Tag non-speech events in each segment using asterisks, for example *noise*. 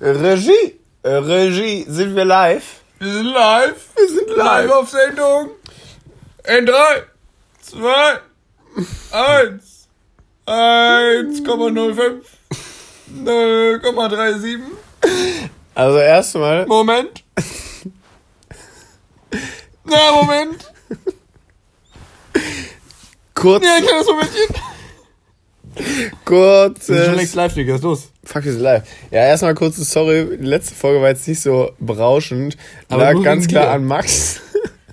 Regie, äh, Regie, sind wir live? Wir sind live. Wir sind live. auf Sendung. In 3, 2, 1, 1,05, 0,37. Also erstmal, Moment. Na, Moment. kurz, Ja, ein kleines Momentchen. kurz, Wir sind schon längst live, Digga. Ist los. Fuck, sind live. Ja, erstmal kurz, sorry, die letzte Folge war jetzt nicht so berauschend. Aber Lag ganz klar an Max.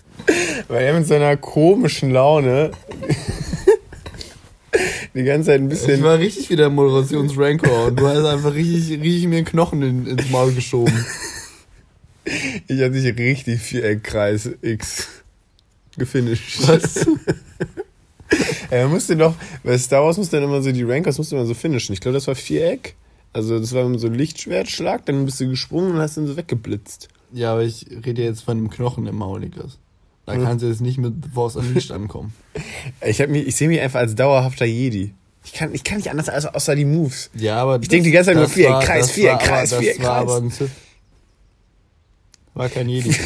*laughs* Weil er mit seiner komischen Laune *laughs* die ganze Zeit ein Ich bisschen war richtig wieder im Moderationsrancor und du hast einfach richtig, richtig mir einen Knochen in, ins Maul geschoben. *laughs* Ich hatte dich richtig Viereckkreis X gefinisht. Was? Er musste doch, bei Star Wars musste dann immer so die Rankers musste man so finishen. Ich glaube, das war Viereck. Also das war so ein Lichtschwertschlag, dann bist du gesprungen und hast dann so weggeblitzt. Ja, aber ich rede jetzt von einem Knochen im Maul, Niklas. Da kannst du jetzt nicht mit Force Unleashed *laughs* ankommen. Ich hab mich, ich sehe mich einfach als dauerhafter Jedi. Ich kann, ich kann nicht anders als außer die Moves. Ja, aber Ich denk die ganze Zeit nur war- Kreis, Viereck, war aber- Kreis, das Viereck, war Kreis. aber ein Sith. War kein Jedi. *laughs*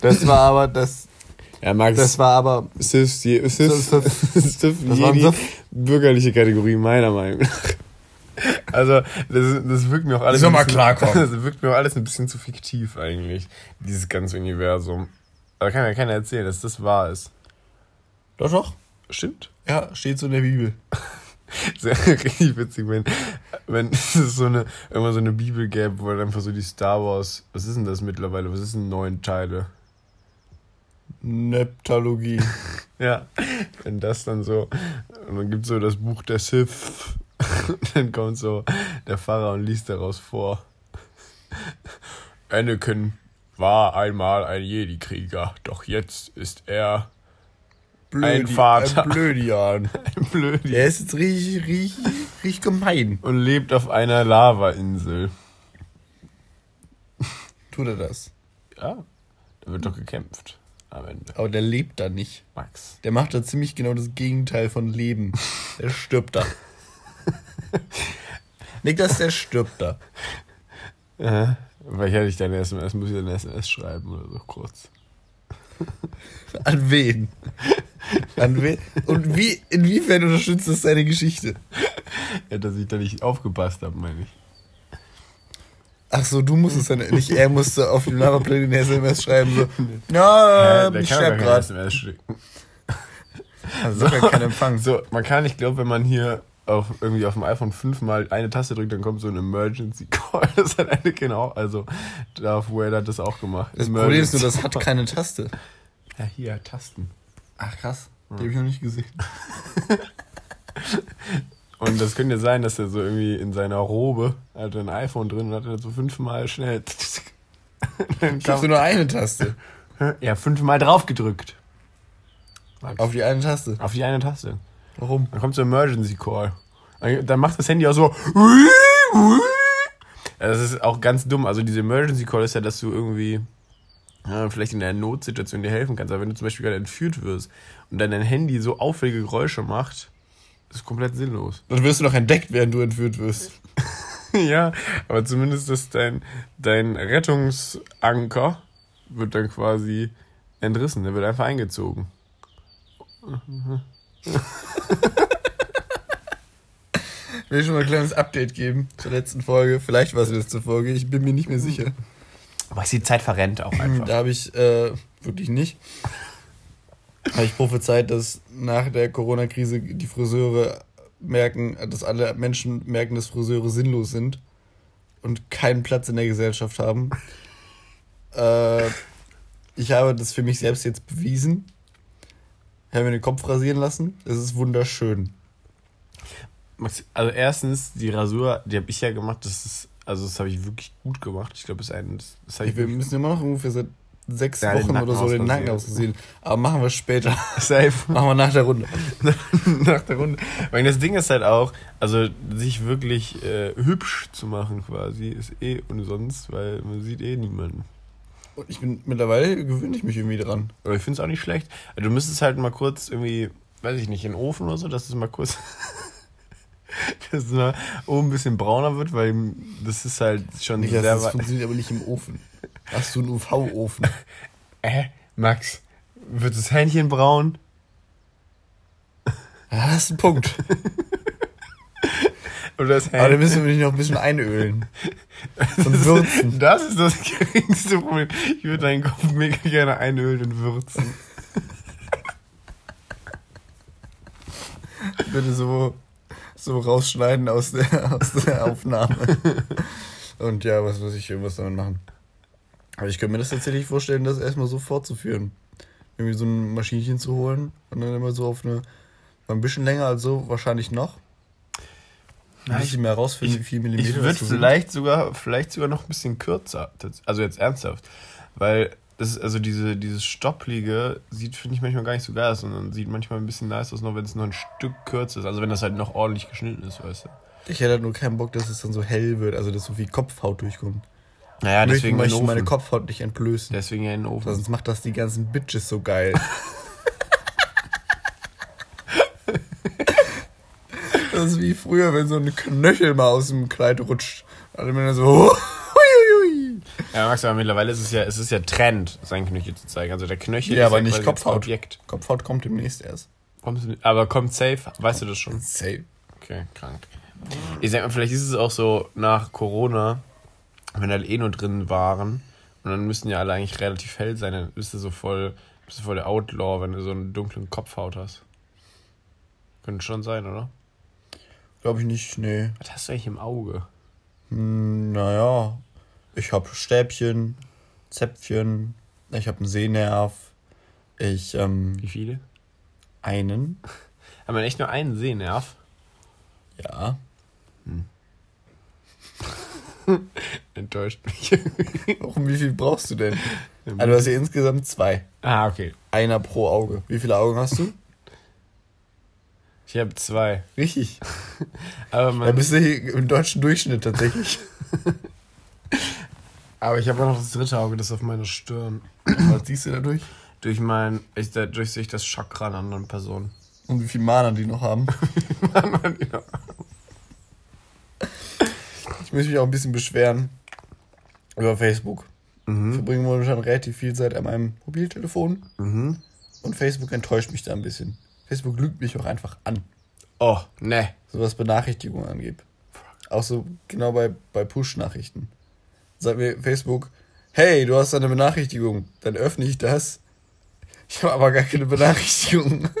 Das war aber das. Ja, Max, Das war aber. Sith, Sith, Sith- Sith, *laughs* ein Jedi, Sith. Bürgerliche Kategorie, meiner Meinung nach. Also, das, das wirkt mir auch alles. Soll ein mal bisschen- klarkommen. *laughs* Das wirkt mir auch alles ein bisschen zu fiktiv eigentlich, dieses ganze Universum. Da kann ja keiner erzählen, dass das wahr ist. Doch, doch. Stimmt. Ja, steht so in der Bibel. *laughs* Sehr richtig witzig, wenn, wenn *laughs* es so eine, immer so eine Bibel gäbe, wo dann einfach so die Star Wars, was ist denn das mittlerweile? Was ist denn neun Teile? Neptalogie. Ja, wenn das dann so, und dann gibt so das Buch der Sith, *laughs* dann kommt so der Pfarrer und liest daraus vor. Anakin war einmal ein Jedi-Krieger, doch jetzt ist er Ein Vater. *laughs* Ein Blödian. ein Blödi Der ist jetzt richtig, richtig, richtig gemein. und lebt auf einer Lavainsel. Tut er das? Ja, da wird doch gekämpft am Ende. Aber der lebt da nicht. Max. Der macht da ziemlich genau das Gegenteil von Leben. Der stirbt da. *laughs* Niklas, der stirbt da. Äh, weil hätte ich deine SMS, muss ich deine SMS schreiben oder so kurz. *laughs* An wen? An wen? Und wie, inwiefern unterstützt das seine Geschichte? Ja, dass ich da nicht aufgepasst habe, meine ich. Ach so, du musstest dann nicht, er musste auf dem Lavaplanet eine SMS schreiben, so, ja, ich kann. SMS schicken. *laughs* Also so. kein Empfang. So, man kann, ich glaube, wenn man hier auf, irgendwie auf dem iPhone 5 mal eine Taste drückt, dann kommt so ein Emergency Call. *laughs* Das hat eine genau, also Darth Vader hat das auch gemacht. Das Problem ist nur, Emergency das hat keine Taste. Ja, hier, Tasten. Ach krass, die habe ich noch nicht gesehen. *laughs* Und das könnte sein, dass er so irgendwie in seiner Robe hat ein iPhone drin und hat dann so fünfmal schnell. *laughs* Dann kam, nur eine Taste. *laughs* ja, fünfmal drauf gedrückt. Auf die eine Taste. Auf die eine Taste. Warum? Dann kommt so Emergency Call. Dann macht das Handy auch so. Das ist auch ganz dumm. Also diese Emergency Call ist ja, dass du irgendwie ja, vielleicht in einer Notsituation dir helfen kannst. Aber wenn du zum Beispiel gerade entführt wirst und dann dein Handy so auffällige Geräusche macht, ist komplett sinnlos. Dann wirst du noch entdeckt, während du entführt wirst. *laughs* ja, aber zumindest ist dein, dein Rettungsanker wird dann quasi entrissen. Der wird einfach eingezogen. Ich will schon mal ein kleines Update geben zur letzten Folge. Vielleicht war es die letzte Folge, ich bin mir nicht mehr sicher. Aber die Zeit verrennt auch *clears throat* einfach. Da habe ich äh, wirklich nicht. Habe ich prophezeit, dass nach der Corona-Krise die Friseure merken, dass alle Menschen merken, dass Friseure sinnlos sind und keinen Platz in der Gesellschaft haben. Äh, ich habe das für mich selbst jetzt bewiesen. Ich habe mir den Kopf rasieren lassen. Es ist wunderschön. Also erstens, die Rasur, die habe ich ja gemacht, das ist, also das habe ich wirklich gut gemacht. Ich glaube, das ist ein, das, ich Wir müssen immer noch ungefähr seit sechs Ja, Wochen oder so den Nacken ausgesehen. Aber machen wir später. *laughs* safe machen wir nach der Runde. *laughs* nach der Runde. Weil das Ding ist halt auch, also sich wirklich äh, hübsch zu machen quasi, ist eh umsonst, weil man sieht eh niemanden. Und ich bin mittlerweile gewöhne ich mich irgendwie dran. Aber ich finde es auch nicht schlecht. Also du müsstest halt mal kurz irgendwie, weiß ich nicht, in den Ofen oder so, dass es mal kurz *laughs* dass es mal oben ein bisschen brauner wird, weil das ist halt schon Niklas, sehr das funktioniert aber nicht im Ofen. Hast du einen UV-Ofen? *laughs* Äh, Max, wird das Hähnchen braun? Ja, das ist ein Punkt. Oder das Aber dann Hähnchen? müssen wir dich noch ein bisschen einölen. Und würzen. Das ist das *laughs* geringste Problem. Ich würde deinen Kopf mega gerne einölen und würzen. Bitte so, so rausschneiden aus der, aus der Aufnahme. Und ja, was weiß ich, irgendwas damit machen. Aber ich könnte mir das tatsächlich vorstellen, das erstmal so fortzuführen. Irgendwie so ein Maschinchen zu holen und dann immer so auf eine. Ein bisschen länger als so, wahrscheinlich noch. Ja, Muss ich mehr rausfinden, wie viel Millimeter Ich würde vielleicht sogar, vielleicht sogar noch ein bisschen kürzer. Also jetzt ernsthaft. Weil das ist, also diese, dieses Stopplige sieht, finde ich, manchmal gar nicht so geil aus, sondern sieht manchmal ein bisschen nice aus, nur wenn es noch ein Stück kürzer ist. Also wenn das halt noch ordentlich geschnitten ist, weißt du. Ich hätte halt nur keinen Bock, dass es dann so hell wird, also dass so viel Kopfhaut durchkommt. Naja, ich deswegen möchte den meine. Kopfhaut nicht entblößen. Deswegen ja in den Ofen. Sonst macht das die ganzen Bitches so geil. *laughs* das ist wie früher, wenn so ein Knöchel mal aus dem Kleid rutscht. Alle Männer so. *laughs* Ja, Max, aber mittlerweile ist es ja, es ist ja Trend, sein Knöchel zu zeigen. Also der Knöchel Ja, ist aber ja nicht Kopfhaut. Objekt. Kopfhaut kommt demnächst erst. Aber kommt safe, weißt du das schon? Safe. Okay, krank. Ich sag mal, vielleicht ist es auch so nach Corona, wenn alle eh nur drin waren und dann müssten ja alle eigentlich relativ hell sein, dann bist du so voll, bist du voll der Outlaw, wenn du so einen dunklen Kopfhaut hast. Könnte schon sein, oder? Glaube ich nicht, nee. Was hast du eigentlich im Auge? Hm, naja, ich habe Stäbchen, Zäpfchen, ich habe einen Sehnerv, ich, ähm, Wie viele? einen, *laughs* Haben wir echt nur einen Sehnerv? ja. *laughs* Enttäuscht mich. Warum, wie viel brauchst du denn? Also du hast ja insgesamt zwei. ah, okay. Einer pro Auge. Wie viele Augen hast du? Ich habe zwei. Richtig. *laughs* Aber, Da man, bist du hier im deutschen Durchschnitt tatsächlich. *laughs* aber ich habe auch noch das dritte Auge, das ist auf meiner Stirn. Was siehst du dadurch? Durch mein, ich, dadurch sehe ich das Chakra an anderen Personen. Und wie viel Mana die noch haben. Ich muss mich auch ein bisschen beschweren über Facebook. Ich Mhm. verbringe momentan relativ viel Zeit an meinem Mobiltelefon Mhm. und Facebook enttäuscht mich da ein bisschen. Facebook lügt mich auch einfach an, Oh, ne. so was Benachrichtigungen angeht. Auch so genau bei, bei Push-Nachrichten. Sagt mir Facebook, hey, du hast eine Benachrichtigung. Dann öffne ich das. Ich habe aber gar keine Benachrichtigung. *laughs*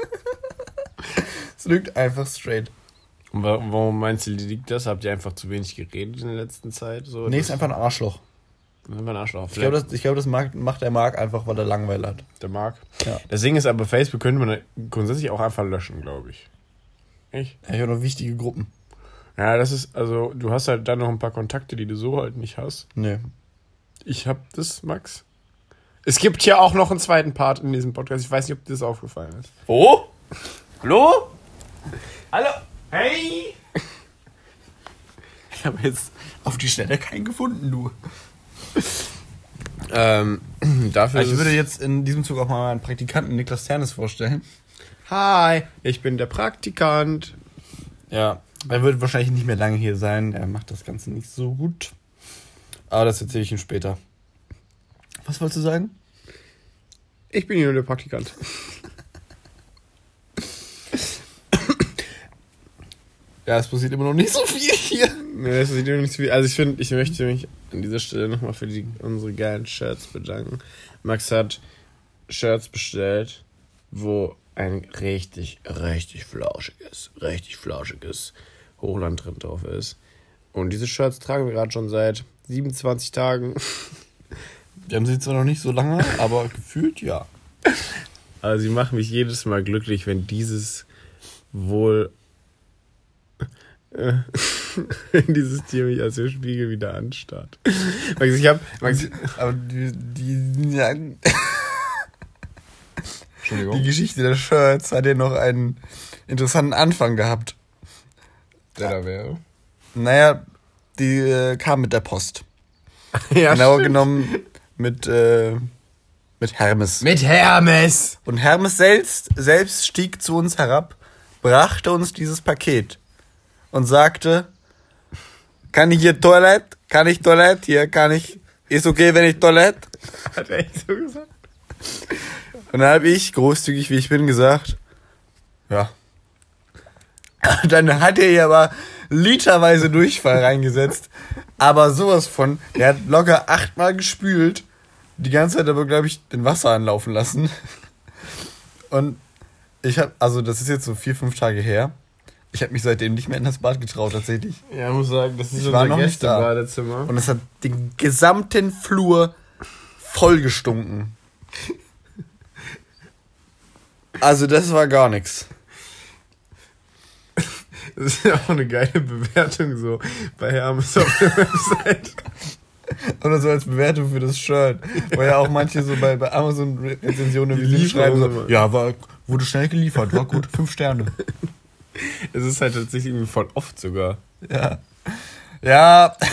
Es lügt einfach straight. Und wa- warum meinst du, liegt das? Habt ihr einfach zu wenig geredet in der letzten Zeit? So, Nee, ist einfach ein Arschloch. Einfach ein Arschloch. Ich glaube, das, ich glaub, das mag, macht der Marc einfach, weil er Langeweile hat. der mag. Ja. Das Ding ist aber, Facebook könnte man grundsätzlich auch einfach löschen, glaube ich. Ich? Ich habe noch wichtige Gruppen. Ja, das ist, also, du hast halt dann noch ein paar Kontakte, die du so halt nicht hast. Nee. Ich hab das, Max. Es gibt ja auch noch einen zweiten Part in diesem Podcast. Ich weiß nicht, ob dir das aufgefallen ist. Wo? Hallo? Hallo? Hey! Ich habe jetzt Auf die Schnelle keinen gefunden, du. ähm, *clears throat* dafür. Also ich würde jetzt in diesem Zug auch mal meinen Praktikanten Niklas Ternes vorstellen. Hi, ich bin der Praktikant. Ja. Er wird wahrscheinlich nicht mehr lange hier sein. Er macht das Ganze nicht so gut. Aber das erzähle ich ihm später. Was wolltest du sagen? Ich bin hier nur der Praktikant. Ja, es passiert immer noch nicht so viel hier. Nee, das sieht nicht so viel. Also ich finde, ich möchte mich an dieser Stelle nochmal für die, unsere geilen Shirts bedanken. Max hat Shirts bestellt, wo ein richtig, richtig flauschiges, richtig flauschiges Hochland drin drauf ist. Und diese Shirts tragen wir gerade schon seit 27 Tagen. Wir haben sie zwar noch nicht so lange, aber gefühlt ja. Aber sie machen mich jedes Mal glücklich, wenn dieses wohl. *laughs* wenn dieses Tier mich aus dem Spiegel wieder anstarrt. Max, ich hab. Max, Aber die, die, ja, *laughs* die Entschuldigung. Geschichte der Shirts hat ja noch einen interessanten Anfang gehabt. Der da wäre. Naja, die äh, kam mit der Post. *laughs* Ja, Genauer stimmt. genommen mit, äh, mit Hermes. Mit Hermes! Und Hermes selbst, selbst stieg zu uns herab, brachte uns dieses Paket. Und sagte, kann ich hier Toilette? Kann ich Toilette? Hier kann ich. Ist okay, wenn ich Toilette? Hat er echt so gesagt? Und dann habe ich, großzügig wie ich bin, gesagt, ja. *laughs* Dann hat er hier aber literweise Durchfall reingesetzt. Aber sowas von, der hat locker achtmal gespült. Die ganze Zeit aber, glaube ich, den Wasser anlaufen lassen. Und ich habe, also das ist jetzt so vier, fünf Tage her. Ich habe mich seitdem nicht mehr in das Bad getraut, tatsächlich. Ja, ich muss sagen, das ist Ich unser war noch nicht da. Gästebadezimmer. Und es hat den gesamten Flur voll gestunken. Also das war gar nichts. *laughs* Das ist ja auch eine geile Bewertung so bei Hermes auf der Website. *laughs* Oder so als Bewertung für das Shirt. Weil ja auch manche so bei, bei Amazon Rezensionen Die wie schreiben so, ja, war, wurde schnell geliefert, war gut, fünf Sterne. *laughs* Es ist halt tatsächlich irgendwie voll oft sogar. Ja. Ja. *laughs*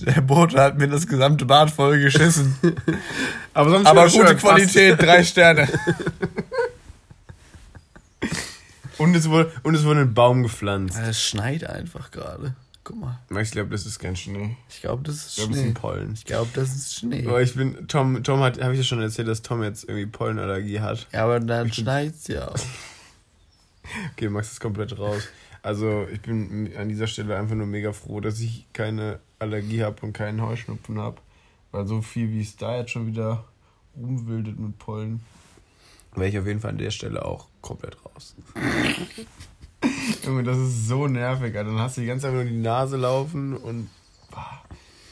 Der Bote hat mir das gesamte Bad voll geschissen. *laughs* Aber sonst Aber gute Qualität, drei Sterne. Und es, wurde, und es wurde ein Baum gepflanzt. Es schneit einfach gerade. Guck mal. Ich glaube, das ist kein Schnee. Ich glaube, das ist Ich glaube, das ist Schnee. Pollen. Ich glaube, das ist Schnee. Aber ich bin, Tom, Tom hat, habe ich ja schon erzählt, dass Tom jetzt irgendwie Pollenallergie hat. Ja, aber dann schneit's ja auch. Okay, Max ist komplett raus. Also ich bin an dieser Stelle einfach nur mega froh, dass ich keine Allergie habe und keinen Heuschnupfen habe. Weil so viel wie es da jetzt schon wieder rumwildet mit Pollen, wäre ich auf jeden Fall an der Stelle auch komplett raus. Junge, das ist so nervig, Alter. Dann hast du die ganze Zeit nur die Nase laufen und boah,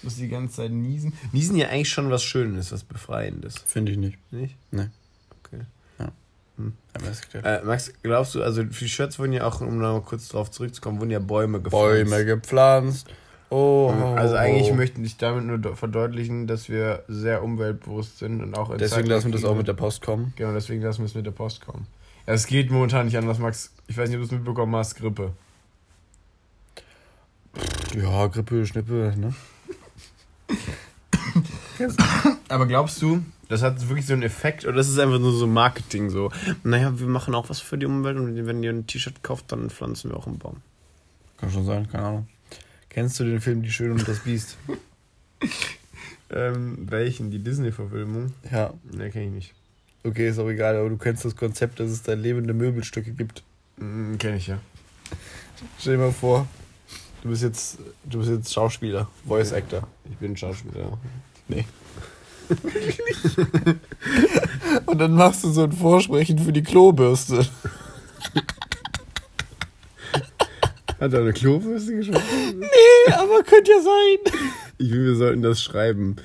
musst die ganze Zeit niesen. Niesen ja eigentlich schon was Schönes, was Befreiendes. Finde ich nicht. Nicht? Nee. Gibt Äh, Max, glaubst du, also für die Shirts wurden ja auch, um noch mal kurz drauf zurückzukommen, wurden ja Bäume gepflanzt. Bäume gepflanzt. Oh, Also eigentlich möchte ich damit nur de- verdeutlichen, dass wir sehr umweltbewusst sind und auch in Deswegen lassen wir das auch mit der Post kommen. Genau, deswegen lassen wir es mit der Post kommen. Ja, es geht momentan nicht anders, Max. Ich weiß nicht, ob du es mitbekommen hast, Grippe. Ja, Grippe, Schnippe, ne? Aber glaubst du, das hat wirklich so einen Effekt oder das ist einfach nur so Marketing so? Naja, wir machen auch was für die Umwelt und wenn ihr ein T-Shirt kauft, dann pflanzen wir auch einen Baum. Kann schon sein, keine Ahnung. Kennst du den Film Die Schöne und das Biest? *laughs* Ähm, welchen? Die Disney-Verfilmung? Ja, Ne, kenne ich nicht. okay, ist auch egal, aber du kennst das Konzept, dass es da lebende Möbelstücke gibt. Mhm, kenne ich ja. Stell dir mal vor, du bist jetzt, du bist jetzt Schauspieler, Voice Actor. Ich bin Schauspieler. Nee. und dann machst du so ein Vorsprechen für die Klobürste. Hat er eine Klobürste geschaffen? Nee, aber könnte ja sein. Ich will, wir sollten das schreiben.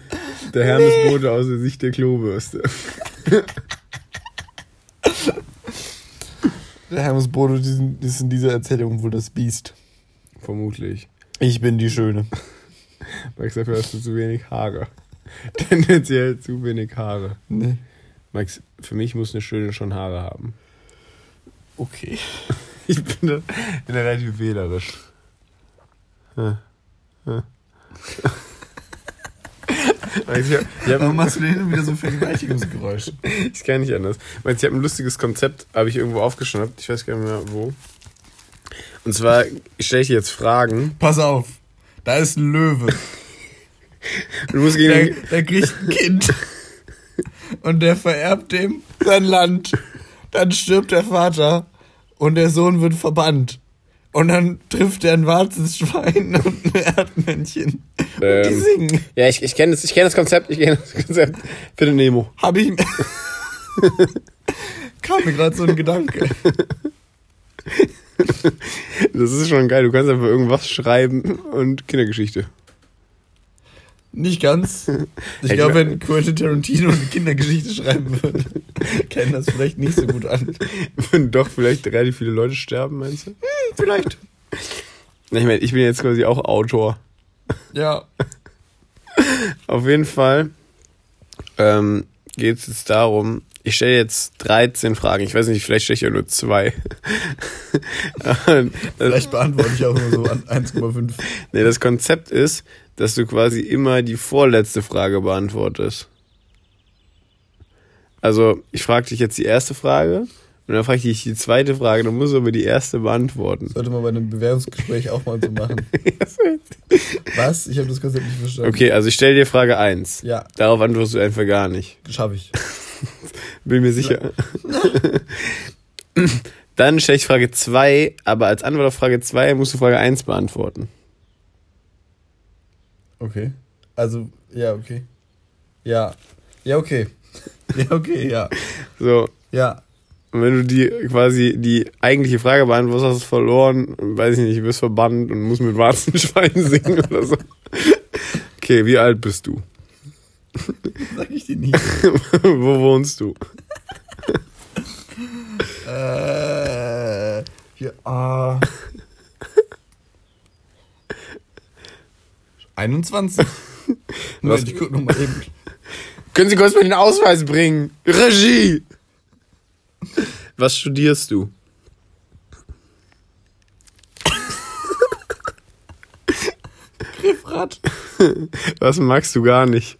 Der Hermesbote aus der Sicht der Klobürste. Der Hermes Bodo diesen, ist in dieser Erzählung wohl das Biest. Vermutlich. Ich bin die Schöne. Max, dafür hast du zu wenig Haare. *laughs* Tendenziell zu wenig Haare. Nee. Max, für mich muss eine Schöne schon Haare haben. Okay. *laughs* Ich bin da, bin da relativ wählerisch. Hm. *laughs* Hm. Max, ich hab, ich hab, Warum machst du denn wieder so Vergewaltigungsgeräusche? Ich kann nicht anders. Max, ich habe ein lustiges Konzept, habe ich irgendwo aufgeschnappt. Ich weiß gar nicht mehr wo. Und zwar stelle ich dir jetzt Fragen. Pass auf, da ist ein Löwe. Du musst Der, der kriegt ein Kind. Und der vererbt dem sein Land. Dann stirbt der Vater und der Sohn wird verbannt. Und dann trifft er ein Warzensschwein *laughs* und ein Erdmännchen. Und die Ähm. singen. Ja, ich, ich kenne das, ich kenn das Konzept. Ich kenne das Konzept. Bitte Nemo. Hab ich. *laughs* Kam mir gerade so ein Gedanke. Das ist schon geil. Du kannst einfach irgendwas schreiben und Kindergeschichte. Nicht ganz. *laughs* Ich glaube, wenn Quentin Tarantino eine Kindergeschichte schreiben würde, käme das vielleicht nicht so gut an. Wenn doch vielleicht relativ viele Leute sterben, meinst du? Vielleicht. Na, Ich meine, ich bin jetzt quasi auch Autor. Ja. *laughs* Auf jeden Fall ähm, geht es jetzt darum, ich stelle jetzt 13 Fragen. Ich weiß nicht, vielleicht stelle ich ja nur zwei. *laughs* Vielleicht beantworte ich auch nur so an 1,5. nee, das Konzept ist, dass du quasi immer die vorletzte Frage beantwortest. Also, ich frage dich jetzt die erste Frage Und dann frage ich dich die zweite Frage, dann musst du aber die erste beantworten. Sollte man bei einem Bewerbungsgespräch auch mal so machen. *laughs* Was? Ich habe das Konzept nicht verstanden. Okay, also ich stelle dir Frage 1. Ja. Darauf antwortest du einfach gar nicht. Schaffe ich. *laughs* Bin mir sicher. *laughs* Dann stelle ich Frage 2, aber als Antwort auf Frage 2 musst du Frage 1 beantworten. Okay. Also, ja, okay. Ja. Ja, okay. *laughs* Ja, okay, ja. So, Ja. und wenn du die quasi die eigentliche Frage beantwortest, hast du verloren, weiß ich nicht, du wirst verbannt und musst mit Warzenschwein *laughs* singen oder so. Okay, wie alt bist du? *laughs* Sag ich dir nicht. Wo wohnst du? äh. Hier, ah. 21. *laughs* Was-? Ich guck noch mal eben. *laughs* Können Sie kurz mal den Ausweis bringen? Regie! Was studierst du? Griffrad. *laughs* Was magst du gar nicht?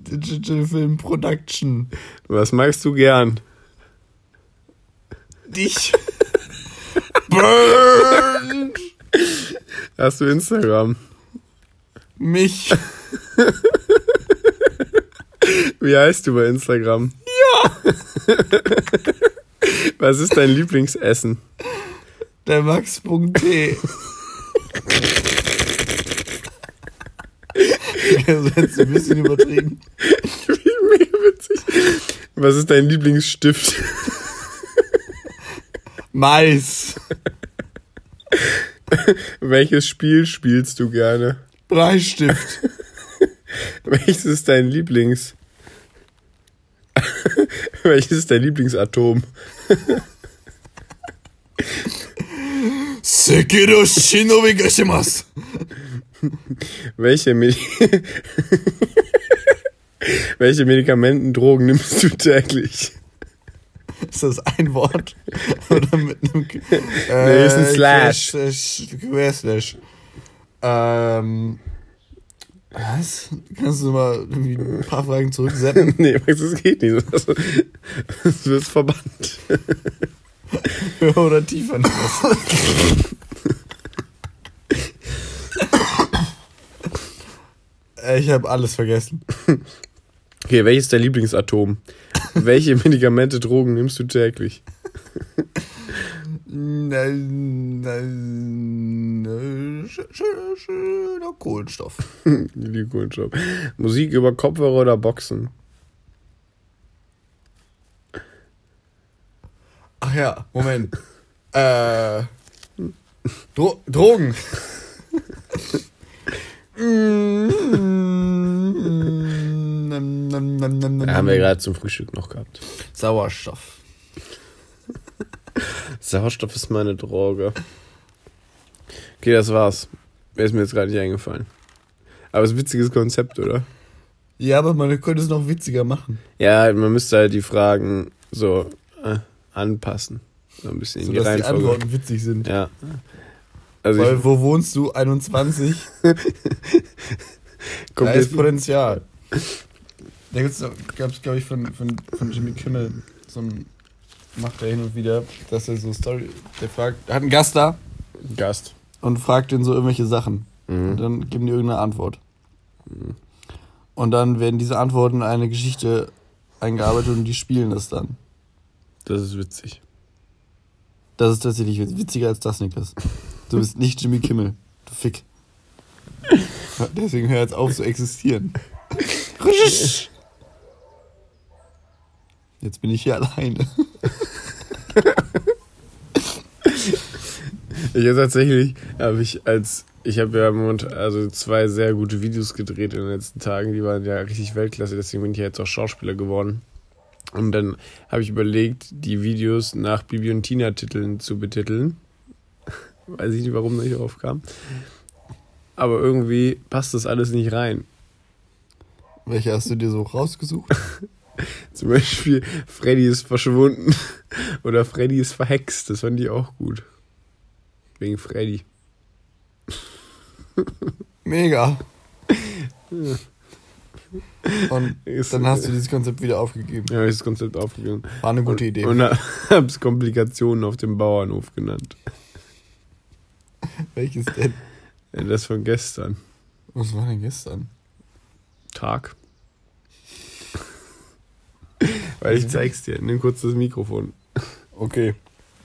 Digital Film Production. Was magst du gern? Dich. Burn. Hast du Instagram? Mich. Wie heißt du bei Instagram? Ja! Was ist dein Lieblingsessen? Der Max.t. Das ist jetzt ein bisschen übertrieben. Mega witzig. Was ist dein Lieblingsstift? Mais. *laughs* Welches Spiel spielst du gerne? Bleistift. *laughs* Welches ist dein Lieblings... *laughs* Welches ist dein Lieblingsatom? Sekiro Shinobi Gashimasu. Welche, Medi Welche Medikamenten, Drogen nimmst du täglich? Ist das ein Wort? *laughs* Oder mit einem. Äh, Nee, ist ein Slash. Slash. Querslash. Ähm. Was? Kannst du mal irgendwie ein paar Fragen zurücksetzen? *laughs* nee, Max, das geht nicht. Das wird verbannt. Höher *laughs* oder tiefer nicht was? Äh, Ich habe alles vergessen. Okay, welches ist dein Lieblingsatom? Welche *laughs* Medikamente, Drogen nimmst du täglich? Nein, nein, sch- schöner Kohlenstoff. *laughs* Die Kohlenstoff. Musik über Kopfhörer oder Boxen? Ach ja, Moment. äh, Dro Drogen. *laughs* Nam, nam, nam, nam, nam, Haben wir gerade zum Frühstück noch gehabt. Sauerstoff. *laughs* Sauerstoff ist meine Droge. Okay, das war's. Wäre es mir jetzt gerade nicht eingefallen. Aber es ist ein witziges Konzept, oder? Ja, aber man könnte es noch witziger machen. Ja, man müsste halt die Fragen so äh, anpassen. So ein bisschen in die die Reihenfolge. Antworten witzig sind. Ja. Also Weil, ich wo wohnst du? 21? guck *laughs* da ist Potenzial. Da gibt's, gab's, glaube ich, von, von, von Jimmy Kimmel so ein, macht er hin und wieder, dass er so Story, der fragt, er hat einen Gast da Gast. und fragt ihn so irgendwelche Sachen. Und Mhm. dann geben die irgendeine Antwort. Und dann werden diese Antworten in eine Geschichte eingearbeitet und die spielen das dann. Das ist witzig. Das ist tatsächlich witz- witziger als das, Niklas. Du bist nicht Jimmy Kimmel. Du Fick. *laughs* Deswegen hör jetzt auf zu existieren. *laughs* Jetzt bin ich hier alleine. *laughs* Ich habe tatsächlich, habe ich als, ich habe ja momentan, also zwei sehr gute Videos gedreht in den letzten Tagen, die waren ja richtig Weltklasse, deswegen bin ich ja jetzt auch Schauspieler geworden. Und dann habe ich überlegt, die Videos nach Bibi und Tina Titeln zu betiteln. Weiß ich nicht, warum ich darauf kam. Aber irgendwie passt das alles nicht rein. Welche hast du dir so rausgesucht? *laughs* *laughs* Zum Beispiel Freddy ist verschwunden *laughs* oder Freddy ist verhext. Das fand ich auch gut. Wegen Freddy. *laughs* Mega. Und dann hast du dieses Konzept wieder aufgegeben. Ja, ich das Konzept aufgegeben. War eine gute und, Idee. Und hab's Komplikationen auf dem Bauernhof genannt. Welches denn? Das von gestern. Was war denn gestern? Tag. Weil ich zeig's dir. Nimm kurz das Mikrofon. Okay.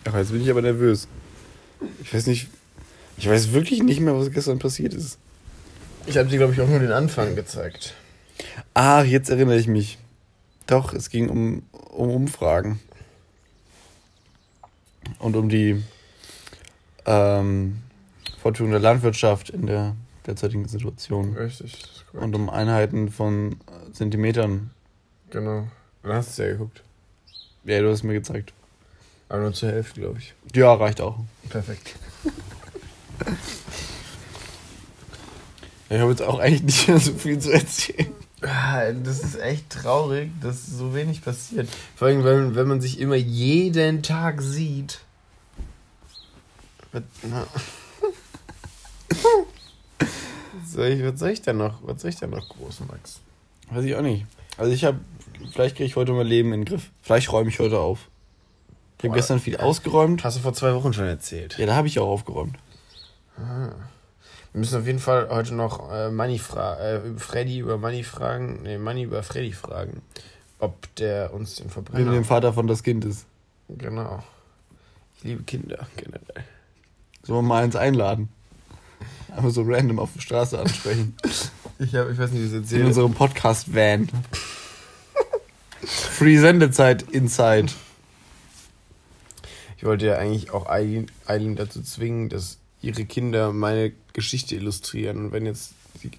Ach, jetzt bin ich aber nervös. Ich weiß nicht. Ich weiß wirklich nicht mehr, was gestern passiert ist. Ich habe dir, glaube ich, auch nur den Anfang gezeigt. Ah, jetzt erinnere ich mich. Doch, es ging um, um Umfragen. Und um die ähm, Fortune der Landwirtschaft in der derzeitigen Situation. Richtig. das ist korrekt. Und um Einheiten von Zentimetern. Genau. Dann hast du es ja geguckt. Ja, du hast mir gezeigt. Aber nur zur Hälfte, glaube ich. Ja, reicht auch. Perfekt. Ich habe jetzt auch eigentlich nicht mehr so viel zu erzählen. Ah, Das ist echt traurig, dass so wenig passiert. Vor allem, wenn, wenn man sich immer jeden Tag sieht. Was, *laughs* soll ich, was soll ich denn noch? Was soll ich denn noch groß, Max? Weiß ich auch nicht. Also ich habe, vielleicht kriege ich heute mein Leben in den Griff. Vielleicht räume ich heute auf. Ich habe gestern viel ausgeräumt. Hast du vor zwei Wochen schon erzählt. Ja, da habe ich auch aufgeräumt. Wir müssen auf jeden Fall heute noch äh, Money fra äh, Freddy über Money fragen. Nee, Money über Freddy fragen. Ob der uns den Verbrenner. dem Vater von das Kind ist. Genau. Ich liebe Kinder generell. Sollen wir mal eins einladen? Einfach so random auf der Straße ansprechen. *laughs* Ich, hab, ich weiß nicht, wie ich das In unserem Podcast-Van. Free Sendezeit Inside. Ich wollte ja eigentlich auch Eileen, dazu zwingen, dass ihre Kinder meine Geschichte illustrieren. Und wenn jetzt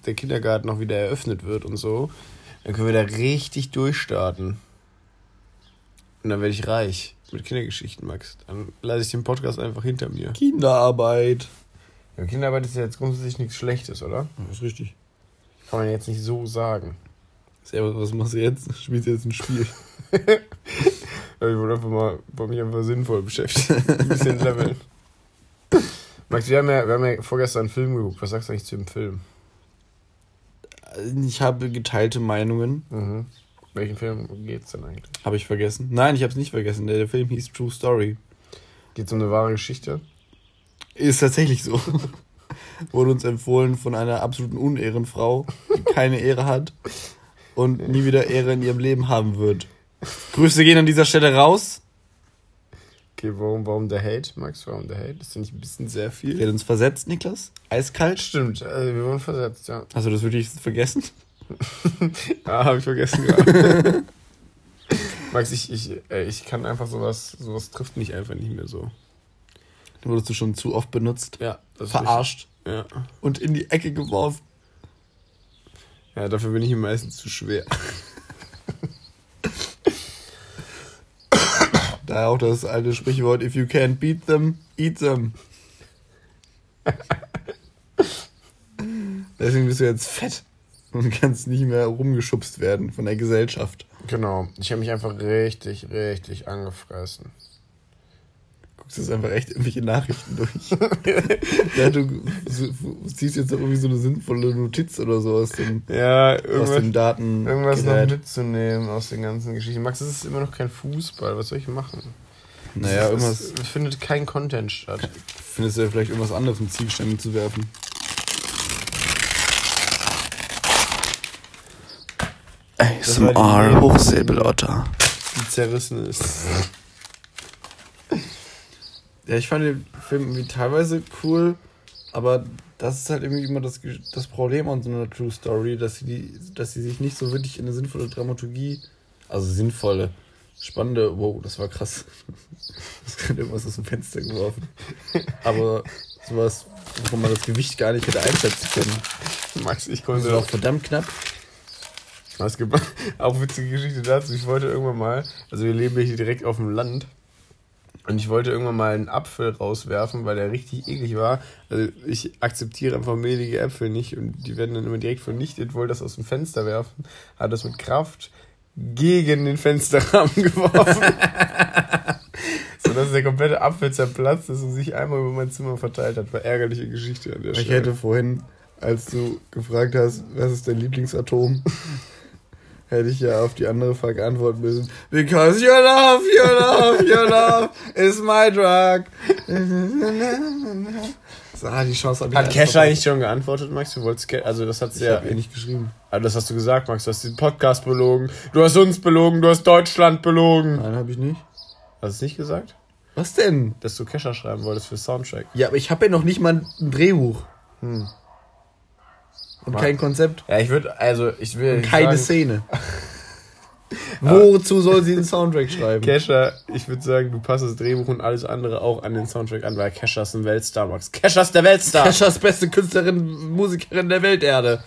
der Kindergarten noch wieder eröffnet wird und so, dann können wir da richtig durchstarten. Und dann werde ich reich mit Kindergeschichten, Max. Dann lasse ich den Podcast einfach hinter mir. Kinderarbeit. Ja, Kinderarbeit ist ja jetzt grundsätzlich nichts Schlechtes, oder? Das ist richtig. Kann man jetzt nicht so sagen. Servus, was machst du jetzt? *laughs* Spielst du jetzt ein Spiel? *laughs* Ich wollte einfach mal, wollte mich einfach sinnvoll beschäftigen. Ein bisschen leveln. Max, wir haben, ja, wir haben ja vorgestern einen Film geguckt. Was sagst du eigentlich zu dem Film? Ich habe geteilte Meinungen. Mhm. Welchen Film geht's denn eigentlich? Habe ich vergessen? Nein, ich habe es nicht vergessen. Der, der Film hieß True Story. Geht's um eine wahre Geschichte? Ist tatsächlich so. *laughs* Wurde uns empfohlen von einer absoluten Unehrenfrau, die keine Ehre hat und nie wieder Ehre in ihrem Leben haben wird. Grüße gehen an dieser Stelle raus. Okay, warum, warum der Hate, Max? Warum der Hate? Ist ja nicht ein bisschen sehr viel? hat uns versetzt, Niklas. Eiskalt. Stimmt, also wir wurden versetzt, ja. Hast du das wirklich vergessen? *laughs* Ah, habe ich vergessen gerade. *laughs* Max, ich, ich, äh, ich kann einfach sowas, sowas trifft mich einfach nicht mehr so. Da wurdest du schon zu oft benutzt, Ja, das verarscht richtig. Ja. und in die Ecke geworfen. Ja, dafür bin ich ihm meistens zu schwer. Daher auch das alte Sprichwort, if you can't beat them, eat them. Deswegen bist du jetzt fett und kannst nicht mehr rumgeschubst werden von der Gesellschaft. Genau, ich habe mich einfach richtig, richtig angefressen. Guckst jetzt einfach echt irgendwelche Nachrichten durch. *laughs* ja, du ziehst jetzt irgendwie so eine sinnvolle Notiz oder so aus dem, Ja, aus irgendwas, dem Daten. irgendwas noch Gerät. mitzunehmen aus den ganzen Geschichten. Max, es ist immer noch kein Fußball, was soll ich machen? Naja, es, irgendwas. Es findet kein Content statt. Findest du ja vielleicht irgendwas anderes mit Zielständen zu werfen. ASMR. Hochsäbelotter. Die zerrissen ist. Ja, ich fand den Film irgendwie teilweise cool, aber das ist halt irgendwie immer das, das Problem an so einer True Story, dass sie, die, dass sie sich nicht so wirklich in eine sinnvolle Dramaturgie, also sinnvolle, spannende, wow, das war krass. *laughs* Das könnte irgendwas aus dem Fenster geworfen. Aber sowas, wo man das Gewicht gar nicht hätte einschätzen können. Max, ich Das konnte war auch verdammt knapp. Es gibt *laughs* auch witzige Geschichte dazu. Ich wollte irgendwann mal, also wir leben hier direkt auf dem Land. Und ich wollte irgendwann mal einen Apfel rauswerfen, weil der richtig eklig war. Also ich akzeptiere einfach mehlige Äpfel nicht und die werden dann immer direkt vernichtet. Wollte das aus dem Fenster werfen, hat das mit Kraft gegen den Fensterrahmen *laughs* geworfen. so dass der komplette Apfel zerplatzt ist und sich einmal über mein Zimmer verteilt hat. War ärgerliche Geschichte an der Ich Stelle. hätte vorhin, als du gefragt hast, was ist dein Lieblingsatom, Hätte ich ja auf die andere Frage antworten müssen. Because your love, your love, your love is my drug. *laughs* so, ah, die Chance habe ich Hat verpasst. eigentlich schon geantwortet, Max? Du wolltest, also das hat sie Ich ja. eh nicht geschrieben. Also das hast du gesagt, Max. Du hast den Podcast belogen. Du hast uns belogen. Du hast Deutschland belogen. Nein, habe ich nicht. Hast du es nicht gesagt? Was denn? Dass du Kesha schreiben wolltest für Soundtrack. Ja, aber ich habe ja noch nicht mal ein Drehbuch. Hm. Und kein Konzept. Ja, ich würde, also ich will. Und keine sagen, Szene. *laughs* Wozu soll sie einen Soundtrack schreiben? Kesha, ich würde sagen, du passt das Drehbuch und alles andere auch an den Soundtrack an, weil Kesha ist ein Weltstar, Max. Kesha ist der Weltstar. Keschas beste Künstlerin, Musikerin der Welterde.